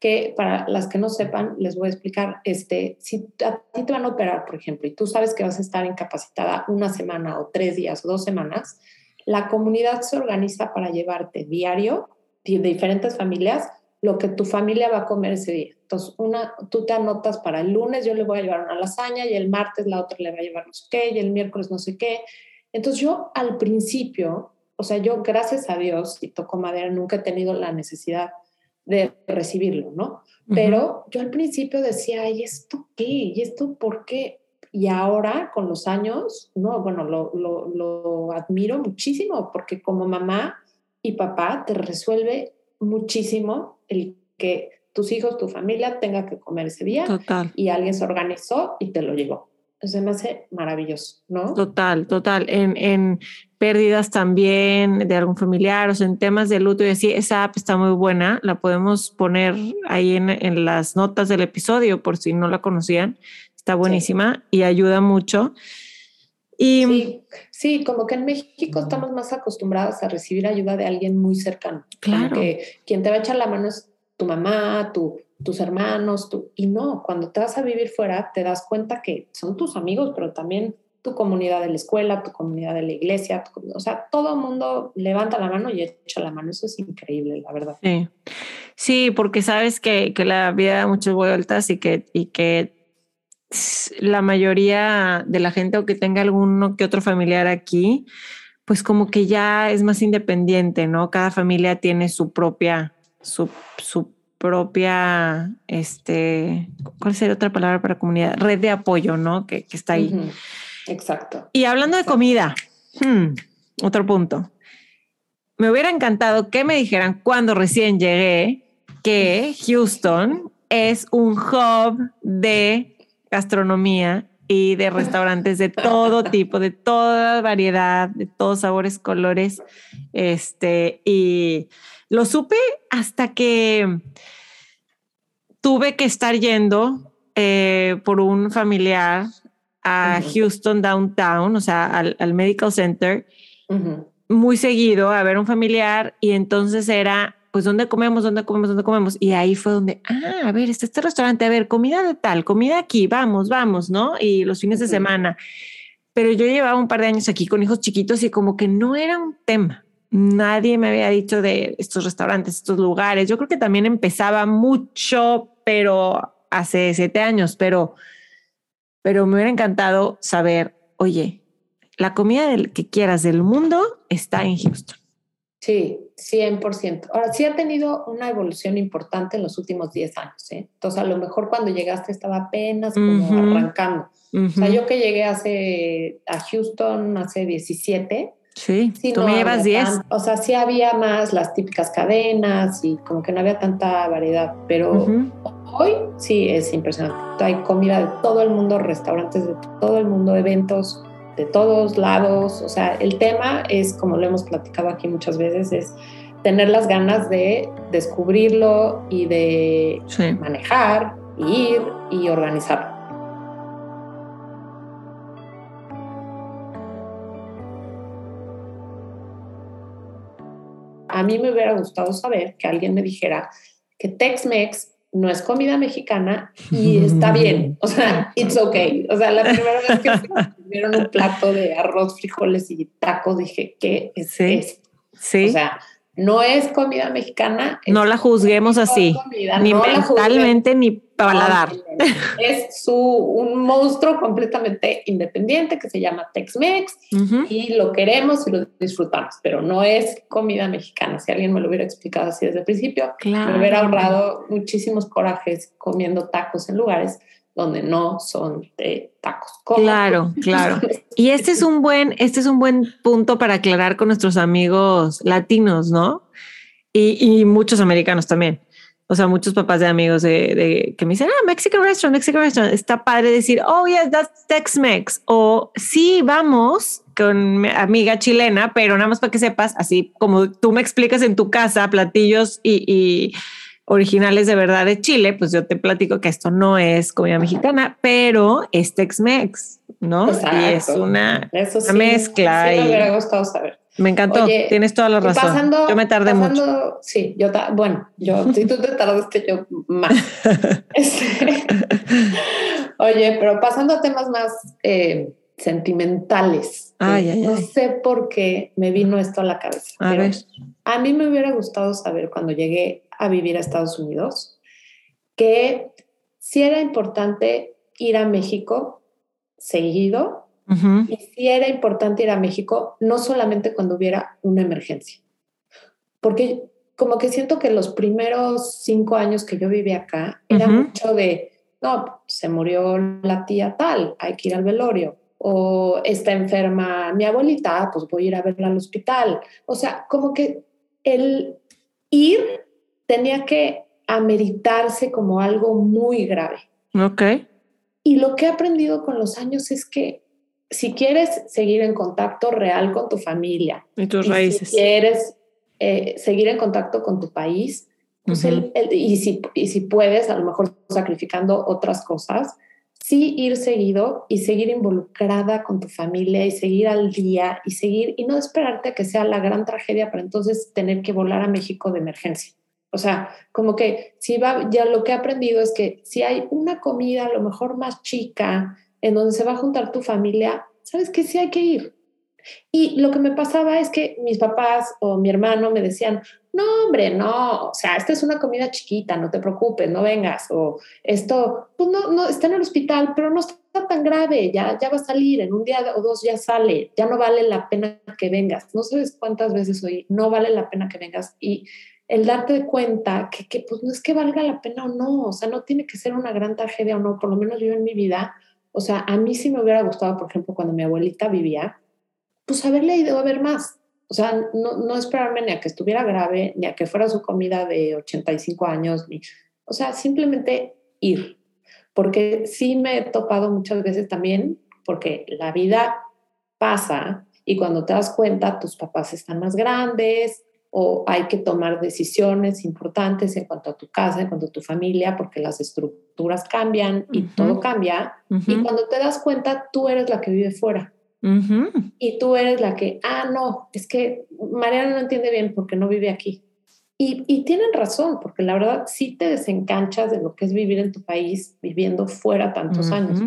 que para las que no sepan, les voy a explicar, este, si a ti te van a operar, por ejemplo, y tú sabes que vas a estar incapacitada una semana o tres días o dos semanas, la comunidad se organiza para llevarte diario de diferentes familias lo que tu familia va a comer ese día. Entonces, una, tú te anotas para el lunes, yo le voy a llevar una lasaña y el martes la otra le va a llevar no sé qué y el miércoles no sé qué. Entonces, yo al principio, o sea, yo gracias a Dios y toco madera, nunca he tenido la necesidad de recibirlo, ¿no? Pero yo al principio decía, ¿y esto qué? ¿Y esto por qué? Y ahora, con los años, no, bueno, lo, lo, lo admiro muchísimo porque como mamá y papá te resuelve muchísimo el que tus hijos, tu familia tenga que comer ese día. Total. Y alguien se organizó y te lo llevó. Eso me hace maravilloso, ¿no? Total, total. En, en pérdidas también de algún familiar, o sea, en temas de luto y así, esa app está muy buena. La podemos poner ahí en, en las notas del episodio por si no la conocían. Está buenísima y ayuda mucho. Y, sí, sí, como que en México estamos más acostumbrados a recibir ayuda de alguien muy cercano. Claro. que quien te va a echar la mano es tu mamá, tu, tus hermanos, tu, y no, cuando te vas a vivir fuera te das cuenta que son tus amigos, pero también tu comunidad de la escuela, tu comunidad de la iglesia, o sea, todo el mundo levanta la mano y echa la mano, eso es increíble, la verdad. Sí, sí porque sabes que, que la vida da muchas vueltas y que, y que la mayoría de la gente o que tenga alguno que otro familiar aquí, pues como que ya es más independiente, ¿no? Cada familia tiene su propia, su, su propia, este, ¿cuál sería otra palabra para comunidad? Red de apoyo, ¿no? Que, está ahí. Exacto. Y hablando de comida, hmm, otro punto. Me hubiera encantado que me dijeran cuando recién llegué que Houston es un hub de gastronomía y de restaurantes de todo tipo, de toda variedad, de todos sabores, colores. Este, y lo supe hasta que tuve que estar yendo eh, por un familiar a Houston Downtown, o sea, al, Medical Center, muy seguido a ver un familiar y entonces era, pues, ¿dónde comemos? ¿Dónde comemos? ¿Dónde comemos? Y ahí fue donde, ah, a ver, está este restaurante, a ver, comida de tal, comida aquí, vamos, vamos, ¿no? Y los fines de semana. Pero yo llevaba un par de años aquí con hijos chiquitos y como que no era un tema. Nadie me había dicho de estos restaurantes, estos lugares. Yo creo que también empezaba mucho, pero hace siete años, pero pero me hubiera encantado saber, oye, la comida del, que quieras del mundo está en Houston. Sí, 100%. Ahora sí ha tenido una evolución importante en los últimos 10 años. ¿eh? Entonces, a lo mejor cuando llegaste estaba apenas como arrancando. O sea, yo que llegué hace, a Houston hace 17. Sí, tú me llevas 10. o sea, sí había más las típicas cadenas y como que no había tanta variedad, pero hoy sí es impresionante. Hay comida de todo el mundo, restaurantes de todo el mundo, eventos de todos lados. O sea, el tema es, como lo hemos platicado aquí muchas veces, es tener las ganas de descubrirlo y de manejar, ir y organizarlo. A mí me hubiera gustado saber que alguien me dijera que Tex-Mex no es comida mexicana y está bien. O sea, it's okay. O sea, la primera vez que un plato de arroz, frijoles y tacos, dije, ¿qué es sí, esto? Sí. O sea, no es comida mexicana. No la juzguemos así, ni mentalmente ni paladar. es su, un monstruo completamente independiente que se llama Tex-Mex y lo queremos y lo disfrutamos, pero no es comida mexicana. Si alguien me lo hubiera explicado así desde el principio, me hubiera ahorrado muchísimos corajes comiendo tacos en lugares donde no son de tacos. Claro, claro. Y este es un buen, este es un buen punto para aclarar con nuestros amigos latinos, ¿no? Y, muchos americanos también. O sea, muchos papás de amigos de, que me dicen, ah, Mexican restaurant, Mexican restaurant. Está padre decir, oh, yes, that's Tex-Mex. O sí, vamos con mi amiga chilena, pero nada más para que sepas, así como tú me explicas en tu casa platillos y originales de verdad de Chile, pues yo te platico que esto no es comida mexicana, pero es Tex-Mex, ¿no? Y es una, mezcla. Sí, me hubiera gustado saber. Me encantó, tienes toda la razón. yo me tardé mucho. Sí, yo, bueno, yo, si tú te tardaste, yo más. Este, oye, pero pasando a temas más eh, sentimentales. Ay, no sé por qué me vino esto a la cabeza. A ver. A mí me hubiera gustado saber cuando llegué a vivir a Estados Unidos, que si era importante ir a México seguido y si era importante ir a México no solamente cuando hubiera una emergencia. Porque como que siento que los primeros cinco años que yo viví acá era mucho de, no, se murió la tía tal, hay que ir al velorio. O está enferma mi abuelita, pues voy a ir a verla al hospital. O sea, como que el ir tenía que ameritarse como algo muy grave. Ok. Y lo que he aprendido con los años es que si quieres seguir en contacto real con tu familia y tus raíces, si quieres eh, seguir en contacto con tu país, pues y, si, y si puedes, a lo mejor sacrificando otras cosas, sí ir seguido y seguir involucrada con tu familia y seguir al día y seguir y no esperarte a que sea la gran tragedia para entonces tener que volar a México de emergencia. O sea, como que si va, ya lo que he aprendido es que si hay una comida a lo mejor más chica en donde se va a juntar tu familia, sabes que sí hay que ir. Y lo que me pasaba es que mis papás o mi hermano me decían, no, hombre, no, o sea, esta es una comida chiquita, no te preocupes, no vengas, o esto, pues no, no, está en el hospital, pero no está tan grave, ya, ya va a salir, en un día o dos ya sale, ya no vale la pena que vengas. No sabes cuántas veces oí, no vale la pena que vengas. Y el darte cuenta que, que, pues no es que valga la pena o no, o sea, no tiene que ser una gran tragedia o no, por lo menos yo en mi vida, o sea, a mí sí me hubiera gustado, por ejemplo, cuando mi abuelita vivía, pues haberle ido a ver más, o sea, no, no esperarme ni a que estuviera grave, ni a que fuera su comida de 85 años, ni, o sea, simplemente ir, porque sí me he topado muchas veces también, porque la vida pasa y cuando te das cuenta, tus papás están más grandes, o hay que tomar decisiones importantes en cuanto a tu casa, en cuanto a tu familia, porque las estructuras cambian y todo cambia. Y cuando te das cuenta, tú eres la que vive fuera. Y tú eres la que, ah, no, es que Mariana no entiende bien porque no vive aquí. Y, tienen razón, porque la verdad sí te desencanchas de lo que es vivir en tu país viviendo fuera tantos años.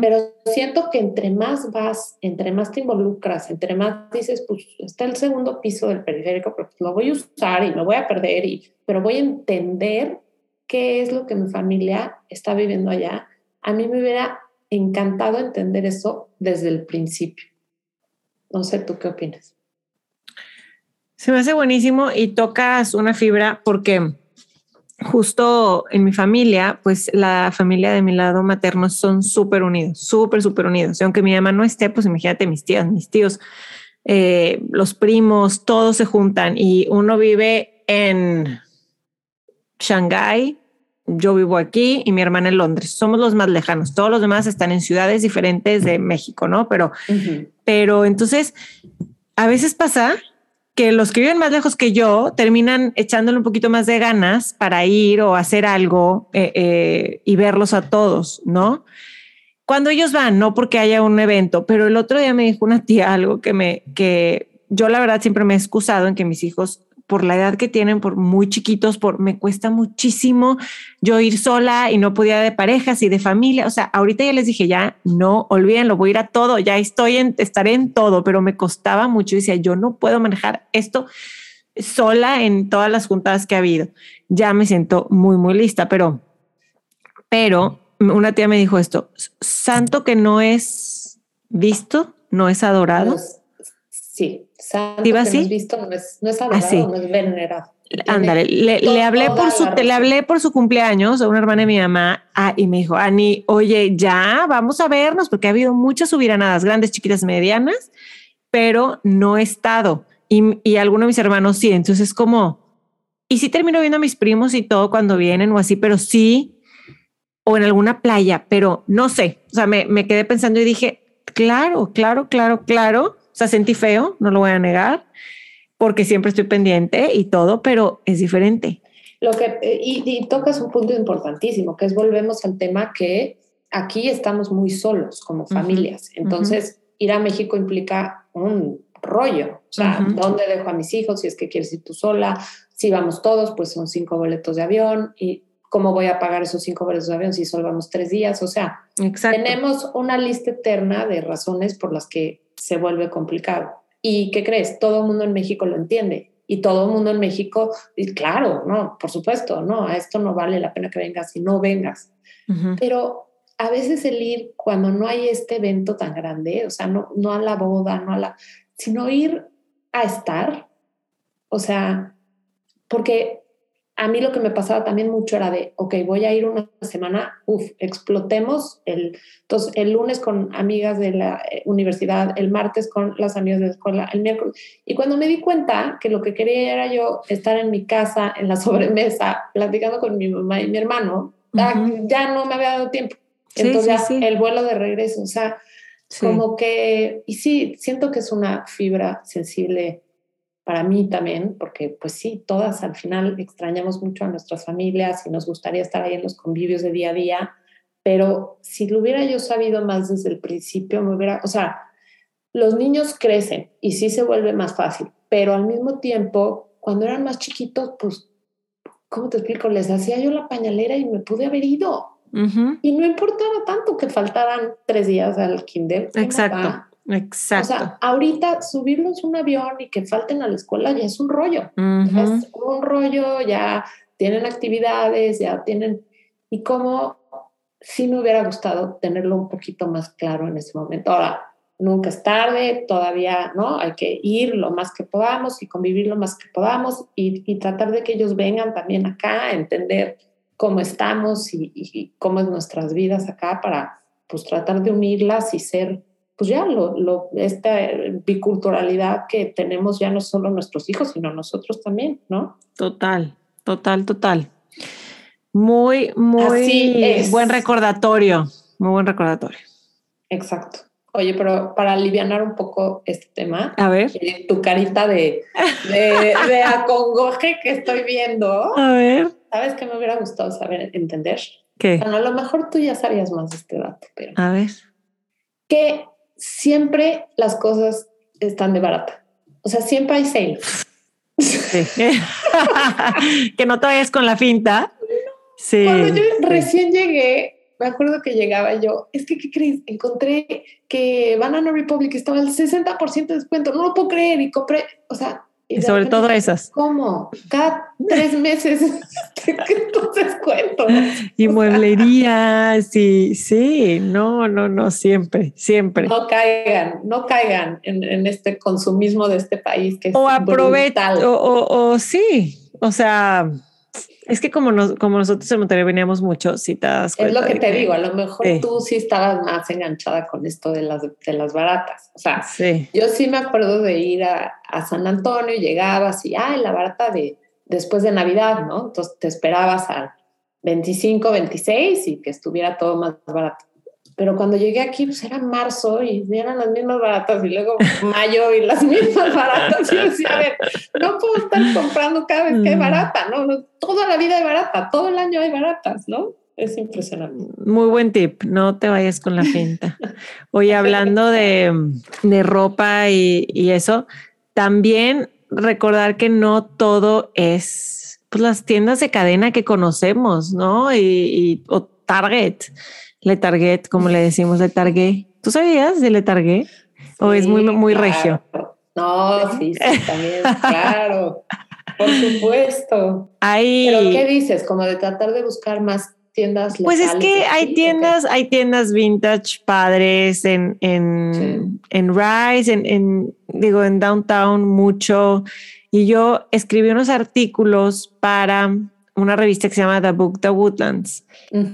Pero siento que entre más vas, entre más te involucras, entre más dices, pues está el segundo piso del periférico, pero pues, lo voy a usar y me voy a perder, y, pero voy a entender qué es lo que mi familia está viviendo allá. A mí me hubiera encantado entender eso desde el principio. No sé, ¿tú qué opinas? Se me hace buenísimo y tocas una fibra porque justo en mi familia, pues la familia de mi lado materno son súper unidos, súper, súper unidos. Y aunque mi mamá no esté, pues imagínate mis tías, mis tíos, eh, los primos, todos se juntan y uno vive en Shanghái, yo vivo aquí y mi hermana en Londres. Somos los más lejanos. Todos los demás están en ciudades diferentes de México, ¿no? Pero, pero entonces a veces pasa que los que viven más lejos que yo terminan echándole un poquito más de ganas para ir o hacer algo eh, eh, y verlos a todos, ¿no? Cuando ellos van, no porque haya un evento, pero el otro día me dijo una tía algo que me, que yo la verdad siempre me he excusado en que mis hijos por la edad que tienen, por muy chiquitos, por me cuesta muchísimo yo ir sola y no podía de parejas y de familia. O sea, ahorita ya les dije, ya no olvídenlo, voy a ir a todo, ya estoy en, estaré en todo, pero me costaba mucho. Y decía, yo no puedo manejar esto sola en todas las juntadas que ha habido. Ya me siento muy, muy lista, pero, pero una tía me dijo esto, santo que no es visto, no es adorado. Sí, santo que no es visto, no es, no es adorado, no es venerado. Ándale, le, hablé por su, le hablé por su cumpleaños a una hermana de mi mamá ah, y me dijo, Ani, oye, ya vamos a vernos porque ha habido muchas subiranadas, grandes, chiquitas, medianas, pero no he estado. Y, y algunos de mis hermanos sí, entonces es como, y sí termino viendo a mis primos y todo cuando vienen o así, pero sí, o en alguna playa, pero no sé, o sea, me, me quedé pensando y dije, claro, claro, claro, claro, o sea, sentí feo, no lo voy a negar porque siempre estoy pendiente y todo, pero es diferente. Lo que, eh, y, tocas un punto importantísimo, que es volvemos al tema que aquí estamos muy solos como familias. Entonces, ir a México implica un rollo. O sea, ¿dónde dejo a mis hijos? Si es que quieres ir tú sola. Si vamos todos, pues son cinco boletos de avión. ¿Y cómo voy a pagar esos cinco boletos de avión si solo vamos tres días? O sea, tenemos una lista eterna de razones por las que se vuelve complicado. ¿Y qué crees? Todo el mundo en México lo entiende. Y todo el mundo en México dice, claro, no, por supuesto, no, a esto no vale la pena que vengas y no vengas. Pero a veces el ir cuando no hay este evento tan grande, o sea, no, no a la boda, no a la, sino ir a estar, o sea, porque a mí lo que me pasaba también mucho era de, ok, voy a ir una semana, uff, explotemos. El, entonces, el lunes con amigas de la eh, universidad, el martes con las amigas de la escuela, el miércoles. Y cuando me di cuenta que lo que quería era yo estar en mi casa, en la sobremesa, platicando con mi mamá y mi hermano, ah, ya no me había dado tiempo. Entonces, el vuelo de regreso, o sea, como que, y sí, siento que es una fibra sensible para mí también, porque pues sí, todas al final extrañamos mucho a nuestras familias y nos gustaría estar ahí en los convivios de día a día, pero si lo hubiera yo sabido más desde el principio, me hubiera, o sea, los niños crecen y sí se vuelve más fácil, pero al mismo tiempo, cuando eran más chiquitos, pues, ¿cómo te explico? Les hacía yo la pañalera y me pude haber ido. Y no importaba tanto que faltaran tres días al kinder. Exacto. Exacto. O sea, ahorita subirlos un avión y que falten a la escuela ya es un rollo. Es un rollo, ya tienen actividades, ya tienen... Y como si me hubiera gustado tenerlo un poquito más claro en ese momento. Ahora, nunca es tarde, todavía, ¿no? Hay que ir lo más que podamos y convivir lo más que podamos y, y tratar de que ellos vengan también acá, a entender cómo estamos y, y, cómo es nuestras vidas acá para, pues, tratar de unirlas y ser pues ya lo, lo, esta biculturalidad que tenemos ya no solo nuestros hijos, sino nosotros también, ¿no? Total, total, total. Muy, muy buen recordatorio, muy buen recordatorio. Exacto. Oye, pero para aliviar un poco este tema, a ver, eh, tu carita de, de, acongoje que estoy viendo. A ver. ¿Sabes qué me hubiera gustado saber, entender? ¿Qué? Bueno, a lo mejor tú ya sabías más de este dato, pero. A ver. Que siempre las cosas están de barata. O sea, siempre hay sale. que no te vayas con la finta. Sí. Cuando yo recién llegué, me acuerdo que llegaba yo, es que, ¿qué crees? Encontré que Banana Republic estaba al 60% de descuento, no lo puedo creer, y compré, o sea... Y, sobre todo esas. ¿Cómo? Cada tres meses tu descuento. Y mueblería, sí, sí, no, no, no, siempre, siempre. No caigan, no caigan en, este consumismo de este país que es O aprovecha, o, o, o sí, o sea es que como, nos, como nosotros en Monterrey veníamos mucho, si te das Es lo que te digo, a lo mejor tú sí estabas más enganchada con esto de las, de las baratas. O sea, yo sí me acuerdo de ir a, a, San Antonio y llegabas y, ay, la barata de después de Navidad, ¿no? Entonces te esperabas al 25, 26 y que estuviera todo más barato. Pero cuando llegué aquí, pues era marzo y eran las mismas baratas y luego mayo y las mismas baratas. Y yo decía, a ver, no puedo estar comprando cada vez que hay mm. barata, ¿no? Toda la vida hay barata, todo el año hay baratas, ¿no? Es impresionante. Muy buen tip, no te vayas con la finta. Oye, hablando de, de ropa y, y, eso, también recordar que no todo es pues, las tiendas de cadena que conocemos, ¿no? Y, y o Target. Le Target, como le decimos, Le Target. ¿Tú sabías de Le Target? ¿O es muy, muy regio? No, sí, sí, también, claro. Por supuesto. Pero ¿qué dices? Como de tratar de buscar más tiendas Pues es que hay tiendas, hay tiendas vintage padres en, en, en Rise, en, en, digo, en Downtown mucho. Y yo escribí unos artículos para una revista que se llama The Book The Woodlands.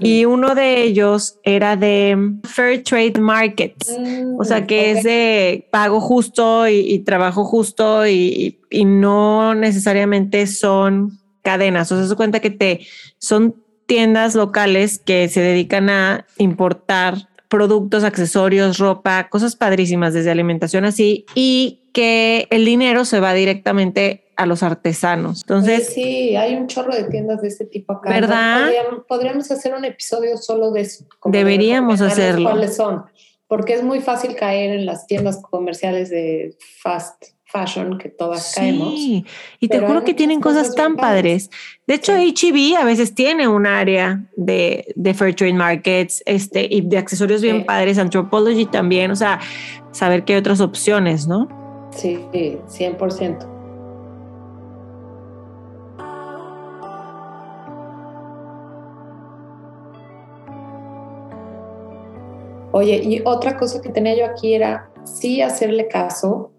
Y uno de ellos era de Fair Trade Markets, o sea, que es de pago justo y, trabajo justo y, no necesariamente son cadenas. O sea, se cuenta que te son tiendas locales que se dedican a importar productos, accesorios, ropa, cosas padrísimas desde alimentación así y que el dinero se va directamente a los artesanos. Entonces, sí, hay un chorro de tiendas de este tipo acá. ¿Verdad? Podríamos, hacer un episodio solo de eso. Deberíamos hacerlo. ¿Cuáles son? Porque es muy fácil caer en las tiendas comerciales de fast fashion que todas caemos. Sí, y te juro que tienen cosas, tan padres. De hecho, HB a veces tiene un área de, de fair trade markets este, y de accesorios bien padres, Anthropology también, o sea, saber que hay otras opciones, ¿no? Sí, 100%. Oye, y otra cosa que tenía yo aquí era sí hacerle caso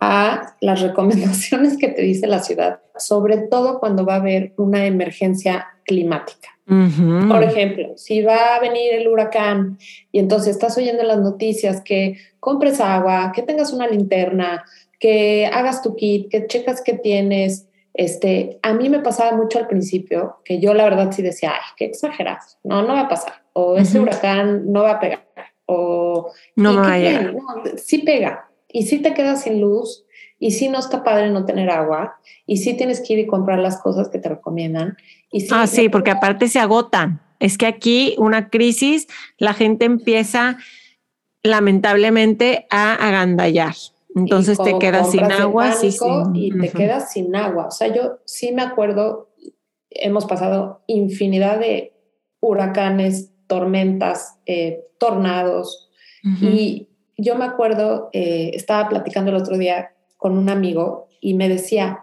a las recomendaciones que te dice la ciudad, sobre todo cuando va a haber una emergencia climática. Por ejemplo, si va a venir el huracán y entonces estás oyendo las noticias que compres agua, que tengas una linterna, que hagas tu kit, que checas que tienes. Este, a mí me pasaba mucho al principio que yo la verdad sí decía, ay, qué exagerado, no, no va a pasar, o ese huracán no va a pegar, o no no, sí pega, y sí te quedas sin luz, y sí no está padre no tener agua, y sí tienes que ir y comprar las cosas que te recomiendan. Y ah, sí, porque aparte se agotan. Es que aquí una crisis, la gente empieza lamentablemente a agandallar. Entonces te quedas sin agua. Sí, Y te quedas sin agua. O sea, yo sí me acuerdo, hemos pasado infinidad de huracanes, tormentas, eh, tornados. Y yo me acuerdo, eh, estaba platicando el otro día con un amigo y me decía,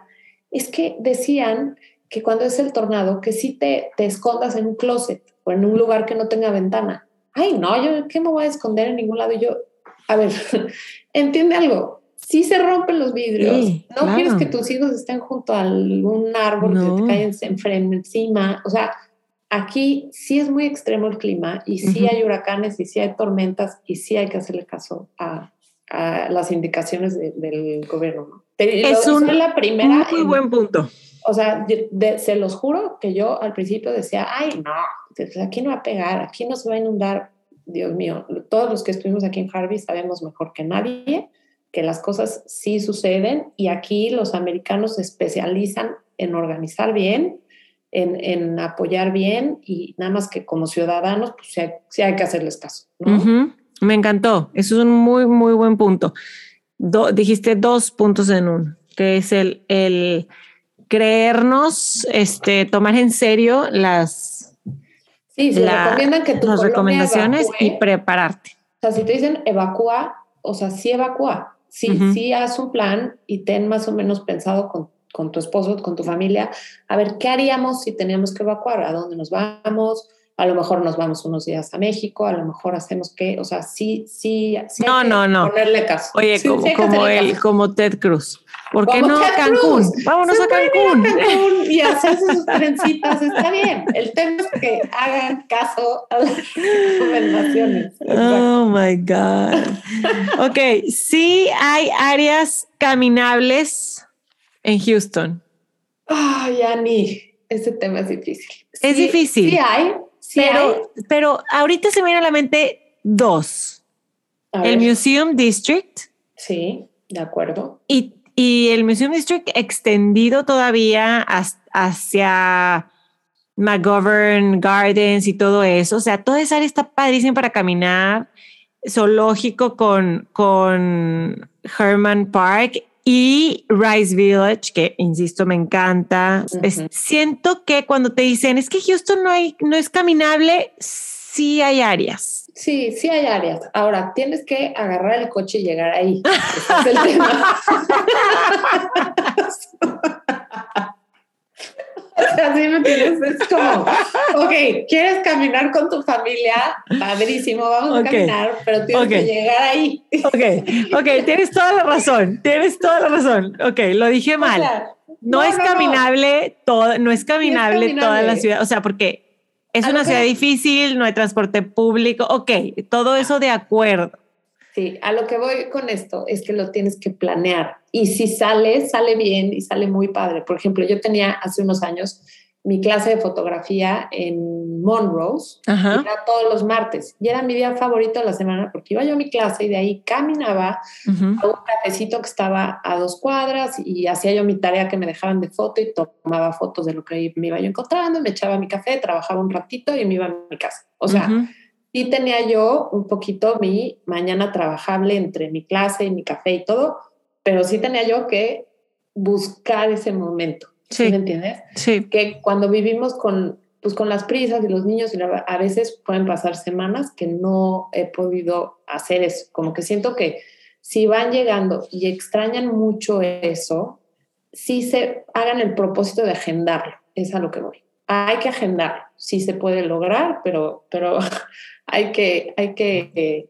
es que decían que cuando es el tornado, que si te, te escondas en un closet o en un lugar que no tenga ventana. Ay, no, yo qué me voy a esconder en ningún lado. Y yo, a ver, entiende algo. Si se rompen los vidrios, no quieres que tus hijos estén junto a algún árbol que te caen enfrente, encima. O sea, aquí sí es muy extremo el clima y sí hay huracanes y sí hay tormentas y sí hay que hacerle caso a, las indicaciones del gobierno. Es un, la primera muy buen punto. O sea, se los juro que yo al principio decía, ay, no, aquí no va a pegar, aquí no se va a inundar. Dios mío, todos los que estuvimos aquí en Harvey sabemos mejor que nadie que las cosas sí suceden y aquí los americanos se especializan en organizar bien, en, apoyar bien y nada más que como ciudadanos, pues sí hay, que hacerles caso. Me encantó, eso es un muy, muy buen punto. dijiste dos puntos en uno, que es el, el creernos, este, tomar en serio las, sí, se recomiendan que las recomendaciones y prepararte. O sea, si te dicen evacúa, o sea, sí evacúa, sí, sí haz un plan y ten más o menos pensado con con tu esposo, con tu familia, a ver qué haríamos si teníamos que evacuar, a dónde nos vamos, a lo mejor nos vamos unos días a México, a lo mejor hacemos que, o sea, sí, sí, sí no, no, no. ponerle caso. Oye, como, como él, como Ted Cruz. ¿Por qué no a Cancún? Vámonos a Cancún. y hacerse sus trencitas, está bien. El tema es que hagan caso a las recomendaciones. Oh my God. ok, sí hay áreas caminables en Houston? Ay, Ani, ese tema es difícil. es difícil. Sí hay, sí pero, hay. Pero ahorita se me viene a la mente dos. el Museum District. Sí, de acuerdo. Y, y el Museum District extendido todavía hacia McGovern Gardens y todo eso. O sea, toda esa área está padrísima para caminar. Zoológico con, con Herman Park y Rice Village, que insisto, me encanta. siento que cuando te dicen es que Houston no, hay, no es caminable, sí hay áreas. Sí, sí hay áreas. Ahora tienes que agarrar el coche y llegar ahí. Ese es el tema. Así me tienes, es como, ok, quieres caminar con tu familia, padrísimo, vamos a caminar, pero tienes que llegar ahí. Ok, ok, tienes toda la razón, tienes toda la razón. Ok, lo dije mal. no, es caminable todo, no es caminable, toda la ciudad, o sea, porque es una ciudad difícil, no hay transporte público, ok, todo eso de acuerdo. Sí, a lo que voy con esto es que lo tienes que planear. Y si sale, sale bien y sale muy padre. Por ejemplo, yo tenía hace unos años mi clase de fotografía en Monrose, era todos los martes, y era mi día favorito de la semana porque iba yo a mi clase y de ahí caminaba a un cafecito que estaba a dos cuadras y hacía yo mi tarea que me dejaban de foto y tomaba fotos de lo que me iba yo encontrando, me echaba mi café, trabajaba un ratito y me iba a mi casa. O sea, sí tenía yo un poquito mi mañana trabajable entre mi clase y mi café y todo, pero sí tenía yo que buscar ese momento. Sí. ¿Me entiendes? Sí. Que cuando vivimos con, pues, con las prisas y los niños, y a veces pueden pasar semanas que no he podido hacer eso. Como que siento que si van llegando y extrañan mucho eso, sí se hagan el propósito de agendarlo. Es a lo que voy. Hay que agendarlo. Sí se puede lograr, pero, pero hay que, hay que eh,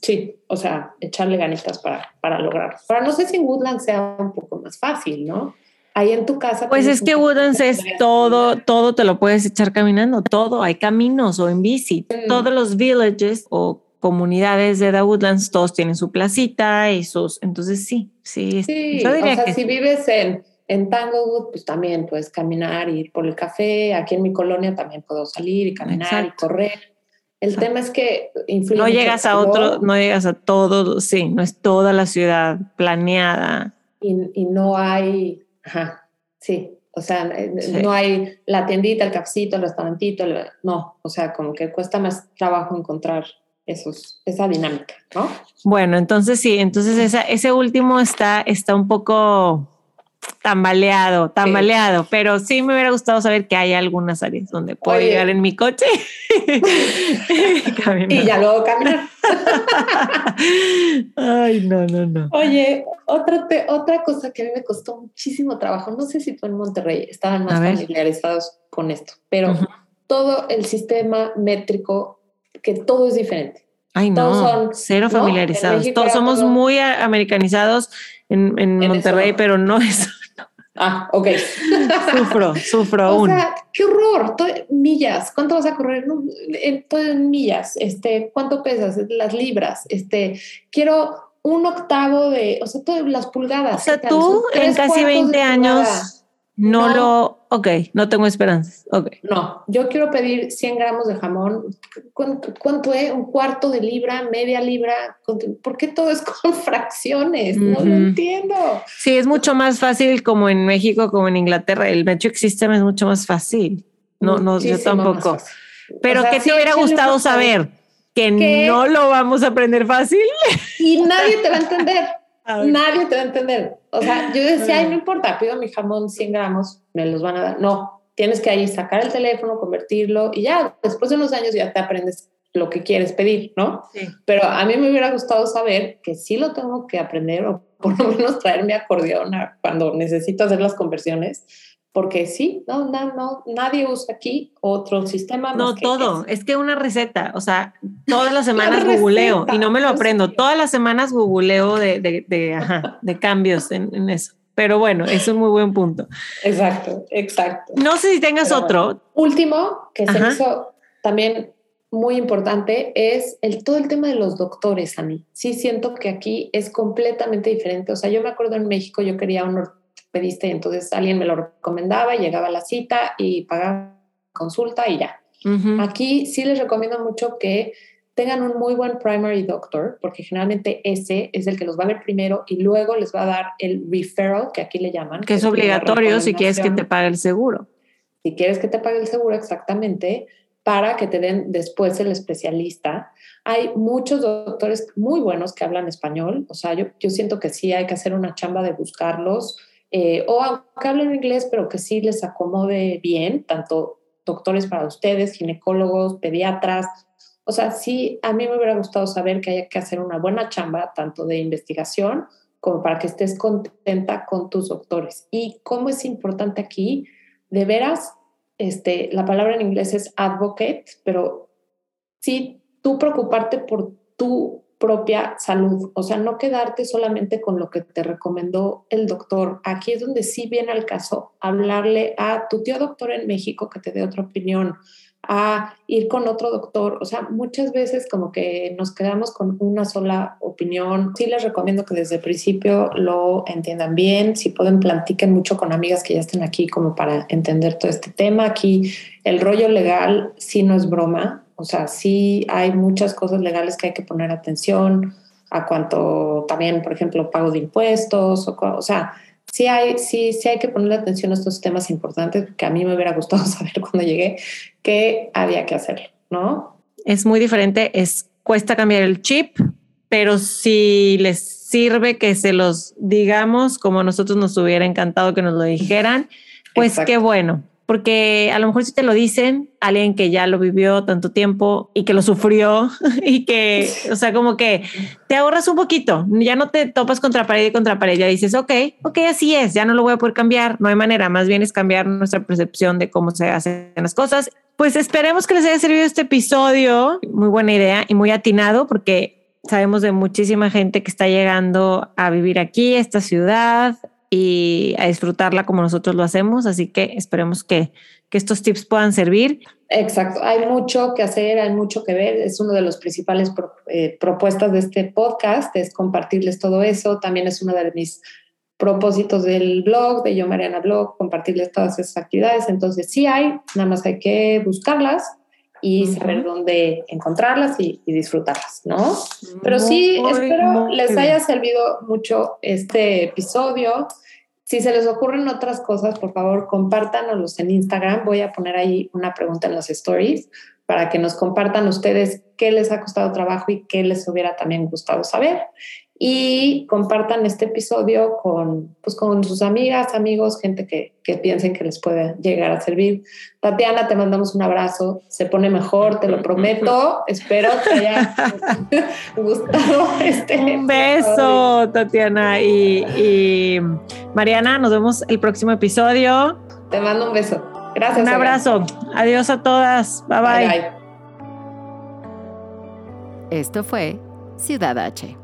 sí, o sea, echarle ganitas para, para lograrlo. Pero no sé si en Woodland sea un poco más fácil, ¿no? Ahí en tu casa. Pues es que Woodlands es todo, todo te lo puedes echar caminando, todo, hay caminos o en bici. Mm. Todos los villages o comunidades de The Woodlands, todos tienen su placita y sus, entonces sí, sí. sí yo diría o sea, si vives en, en Tanglewood, pues también puedes caminar, ir por el café. Aquí en mi colonia también puedo salir y caminar y correr. El tema es que no llegas a otro, no llegas a todo, sí, no es toda la ciudad planeada. Y, y no hay, ajá, sí, o sea, no hay la tiendita, el cafecito, el restaurantito, no, o sea, como que cuesta más trabajo encontrar esos, esa dinámica, ¿no? Bueno, entonces sí, entonces esa, ese último está, está un poco tambaleado, tambaleado, pero sí me hubiera gustado saber que hay algunas áreas donde puedo llegar en mi coche y ya luego caminar. Ay, no, no, no. Oye, otra, otra cosa que a mí me costó muchísimo trabajo, no sé si tú en Monterrey estaban más familiarizados con esto, pero todo el sistema métrico, que todo es diferente. Ay, no, cero familiarizados. Todos somos muy americanizados en, Monterrey, pero no es. Ah, ok. sufro, sufro aún. O sea, qué horror. millas, ¿cuánto vas a correr? en, todo en millas. Este, ¿cuánto pesas? Las libras. Este, quiero un octavo de, o sea, todas las pulgadas. O sea, tú en casi 20 años no, lo, ok, no tengo esperanzas. Okay. No, yo quiero pedir 100 gramos de jamón. ¿Cuánto, es? ¿Un cuarto de libra? ¿Media libra? ¿Por qué todo es con fracciones? No lo entiendo. Sí, es mucho más fácil como en México, como en Inglaterra. El metric system es mucho más fácil. No, no, yo tampoco. Pero ¿qué te hubiera gustado saber? Que, que no lo vamos a aprender fácil. Y nadie te va a entender. Nadie te va a entender. O sea, yo decía, ay, no importa, pido mi jamón 100 gramos, me los van a dar. No, tienes que ahí sacar el teléfono, convertirlo y ya, después de unos años ya te aprendes lo que quieres pedir, ¿no? Sí. Pero a mí me hubiera gustado saber que sí lo tengo que aprender o por lo menos traer mi acordeón cuando necesito hacer las conversiones, porque sí, no, no, no, nadie usa aquí otro sistema. No, todo, es. que una receta, o sea, todas las semanas googleo y no me lo aprendo, todas las semanas googleo de, de, de, ajá, de cambios en, en, eso. Pero bueno, es un muy buen punto. Exacto, exacto. No sé si tengas otro. Último, que se hizo también muy importante, es el, todo el tema de los doctores, a mí. Sí siento que aquí es completamente diferente. O sea, yo me acuerdo en México, yo quería un pediste y entonces alguien me lo recomendaba, llegaba a la cita y pagaba consulta y ya. Aquí sí les recomiendo mucho que tengan un muy buen primary doctor, porque generalmente ese es el que los va a ver primero y luego les va a dar el referral, que aquí le llaman. Que es obligatorio si quieres que te pague el seguro. Si quieres que te pague el seguro, exactamente, para que te den después el especialista. Hay muchos doctores muy buenos que hablan español, o sea, yo, yo siento que sí hay que hacer una chamba de buscarlos eh, o aunque hablen inglés, pero que sí les acomode bien, tanto doctores para ustedes, ginecólogos, pediatras. O sea, sí, a mí me hubiera gustado saber que hay que hacer una buena chamba, tanto de investigación como para que estés contenta con tus doctores. Y cómo es importante aquí, de veras, este, la palabra en inglés es advocate, pero sí, tú preocuparte por tu propia salud, o sea, no quedarte solamente con lo que te recomendó el doctor. Aquí es donde sí viene al caso hablarle a tu tío doctor en México que te dé otra opinión, a ir con otro doctor. O sea, muchas veces como que nos quedamos con una sola opinión. Sí les recomiendo que desde el principio lo entiendan bien. Si pueden, platiquen mucho con amigas que ya estén aquí como para entender todo este tema. Aquí el rollo legal sí no es broma. O sea, sí hay muchas cosas legales que hay que poner atención a cuanto también, por ejemplo, pago de impuestos, o, o sea, sí hay, sí, sí hay que poner atención a estos temas importantes que a mí me hubiera gustado saber cuando llegué que había que hacer, ¿no? Es muy diferente, es cuesta cambiar el chip, pero si les sirve que se los digamos como a nosotros nos hubiera encantado que nos lo dijeran, pues qué bueno porque a lo mejor si te lo dicen alguien que ya lo vivió tanto tiempo y que lo sufrió y que, o sea, como que te ahorras un poquito, ya no te topas contra pared y contra pared, ya dices, ok, ok, así es, ya no lo voy a poder cambiar, no hay manera, más bien es cambiar nuestra percepción de cómo se hacen las cosas. Pues esperemos que les haya servido este episodio, muy buena idea y muy atinado porque sabemos de muchísima gente que está llegando a vivir aquí, esta ciudad, y a disfrutarla como nosotros lo hacemos. Así que esperemos que, que estos tips puedan servir. Exacto, hay mucho que hacer, hay mucho que ver. Es uno de los principales eh, propuestas de este podcast, es compartirles todo eso. También es uno de mis propósitos del blog, de Yo Mariana Blog, compartirles todas esas actividades. Entonces sí hay, nada más hay que buscarlas y saber dónde encontrarlas y, disfrutarlas, ¿no? Pero sí, espero les haya servido mucho este episodio. Si se les ocurren otras cosas, por favor, compártanos en Instagram. Voy a poner ahí una pregunta en los stories para que nos compartan ustedes qué les ha costado trabajo y qué les hubiera también gustado saber y compartan este episodio con, pues, con sus amigas, amigos, gente que, que, piensen que les puede llegar a servir. Tatiana, te mandamos un abrazo, se pone mejor, te lo prometo, espero que haya gustado este. Un beso, Tatiana y, y, Mariana, nos vemos el próximo episodio. Te mando un beso. Gracias. Un abrazo. Adiós a todas. bye. bye. Esto fue Ciudad H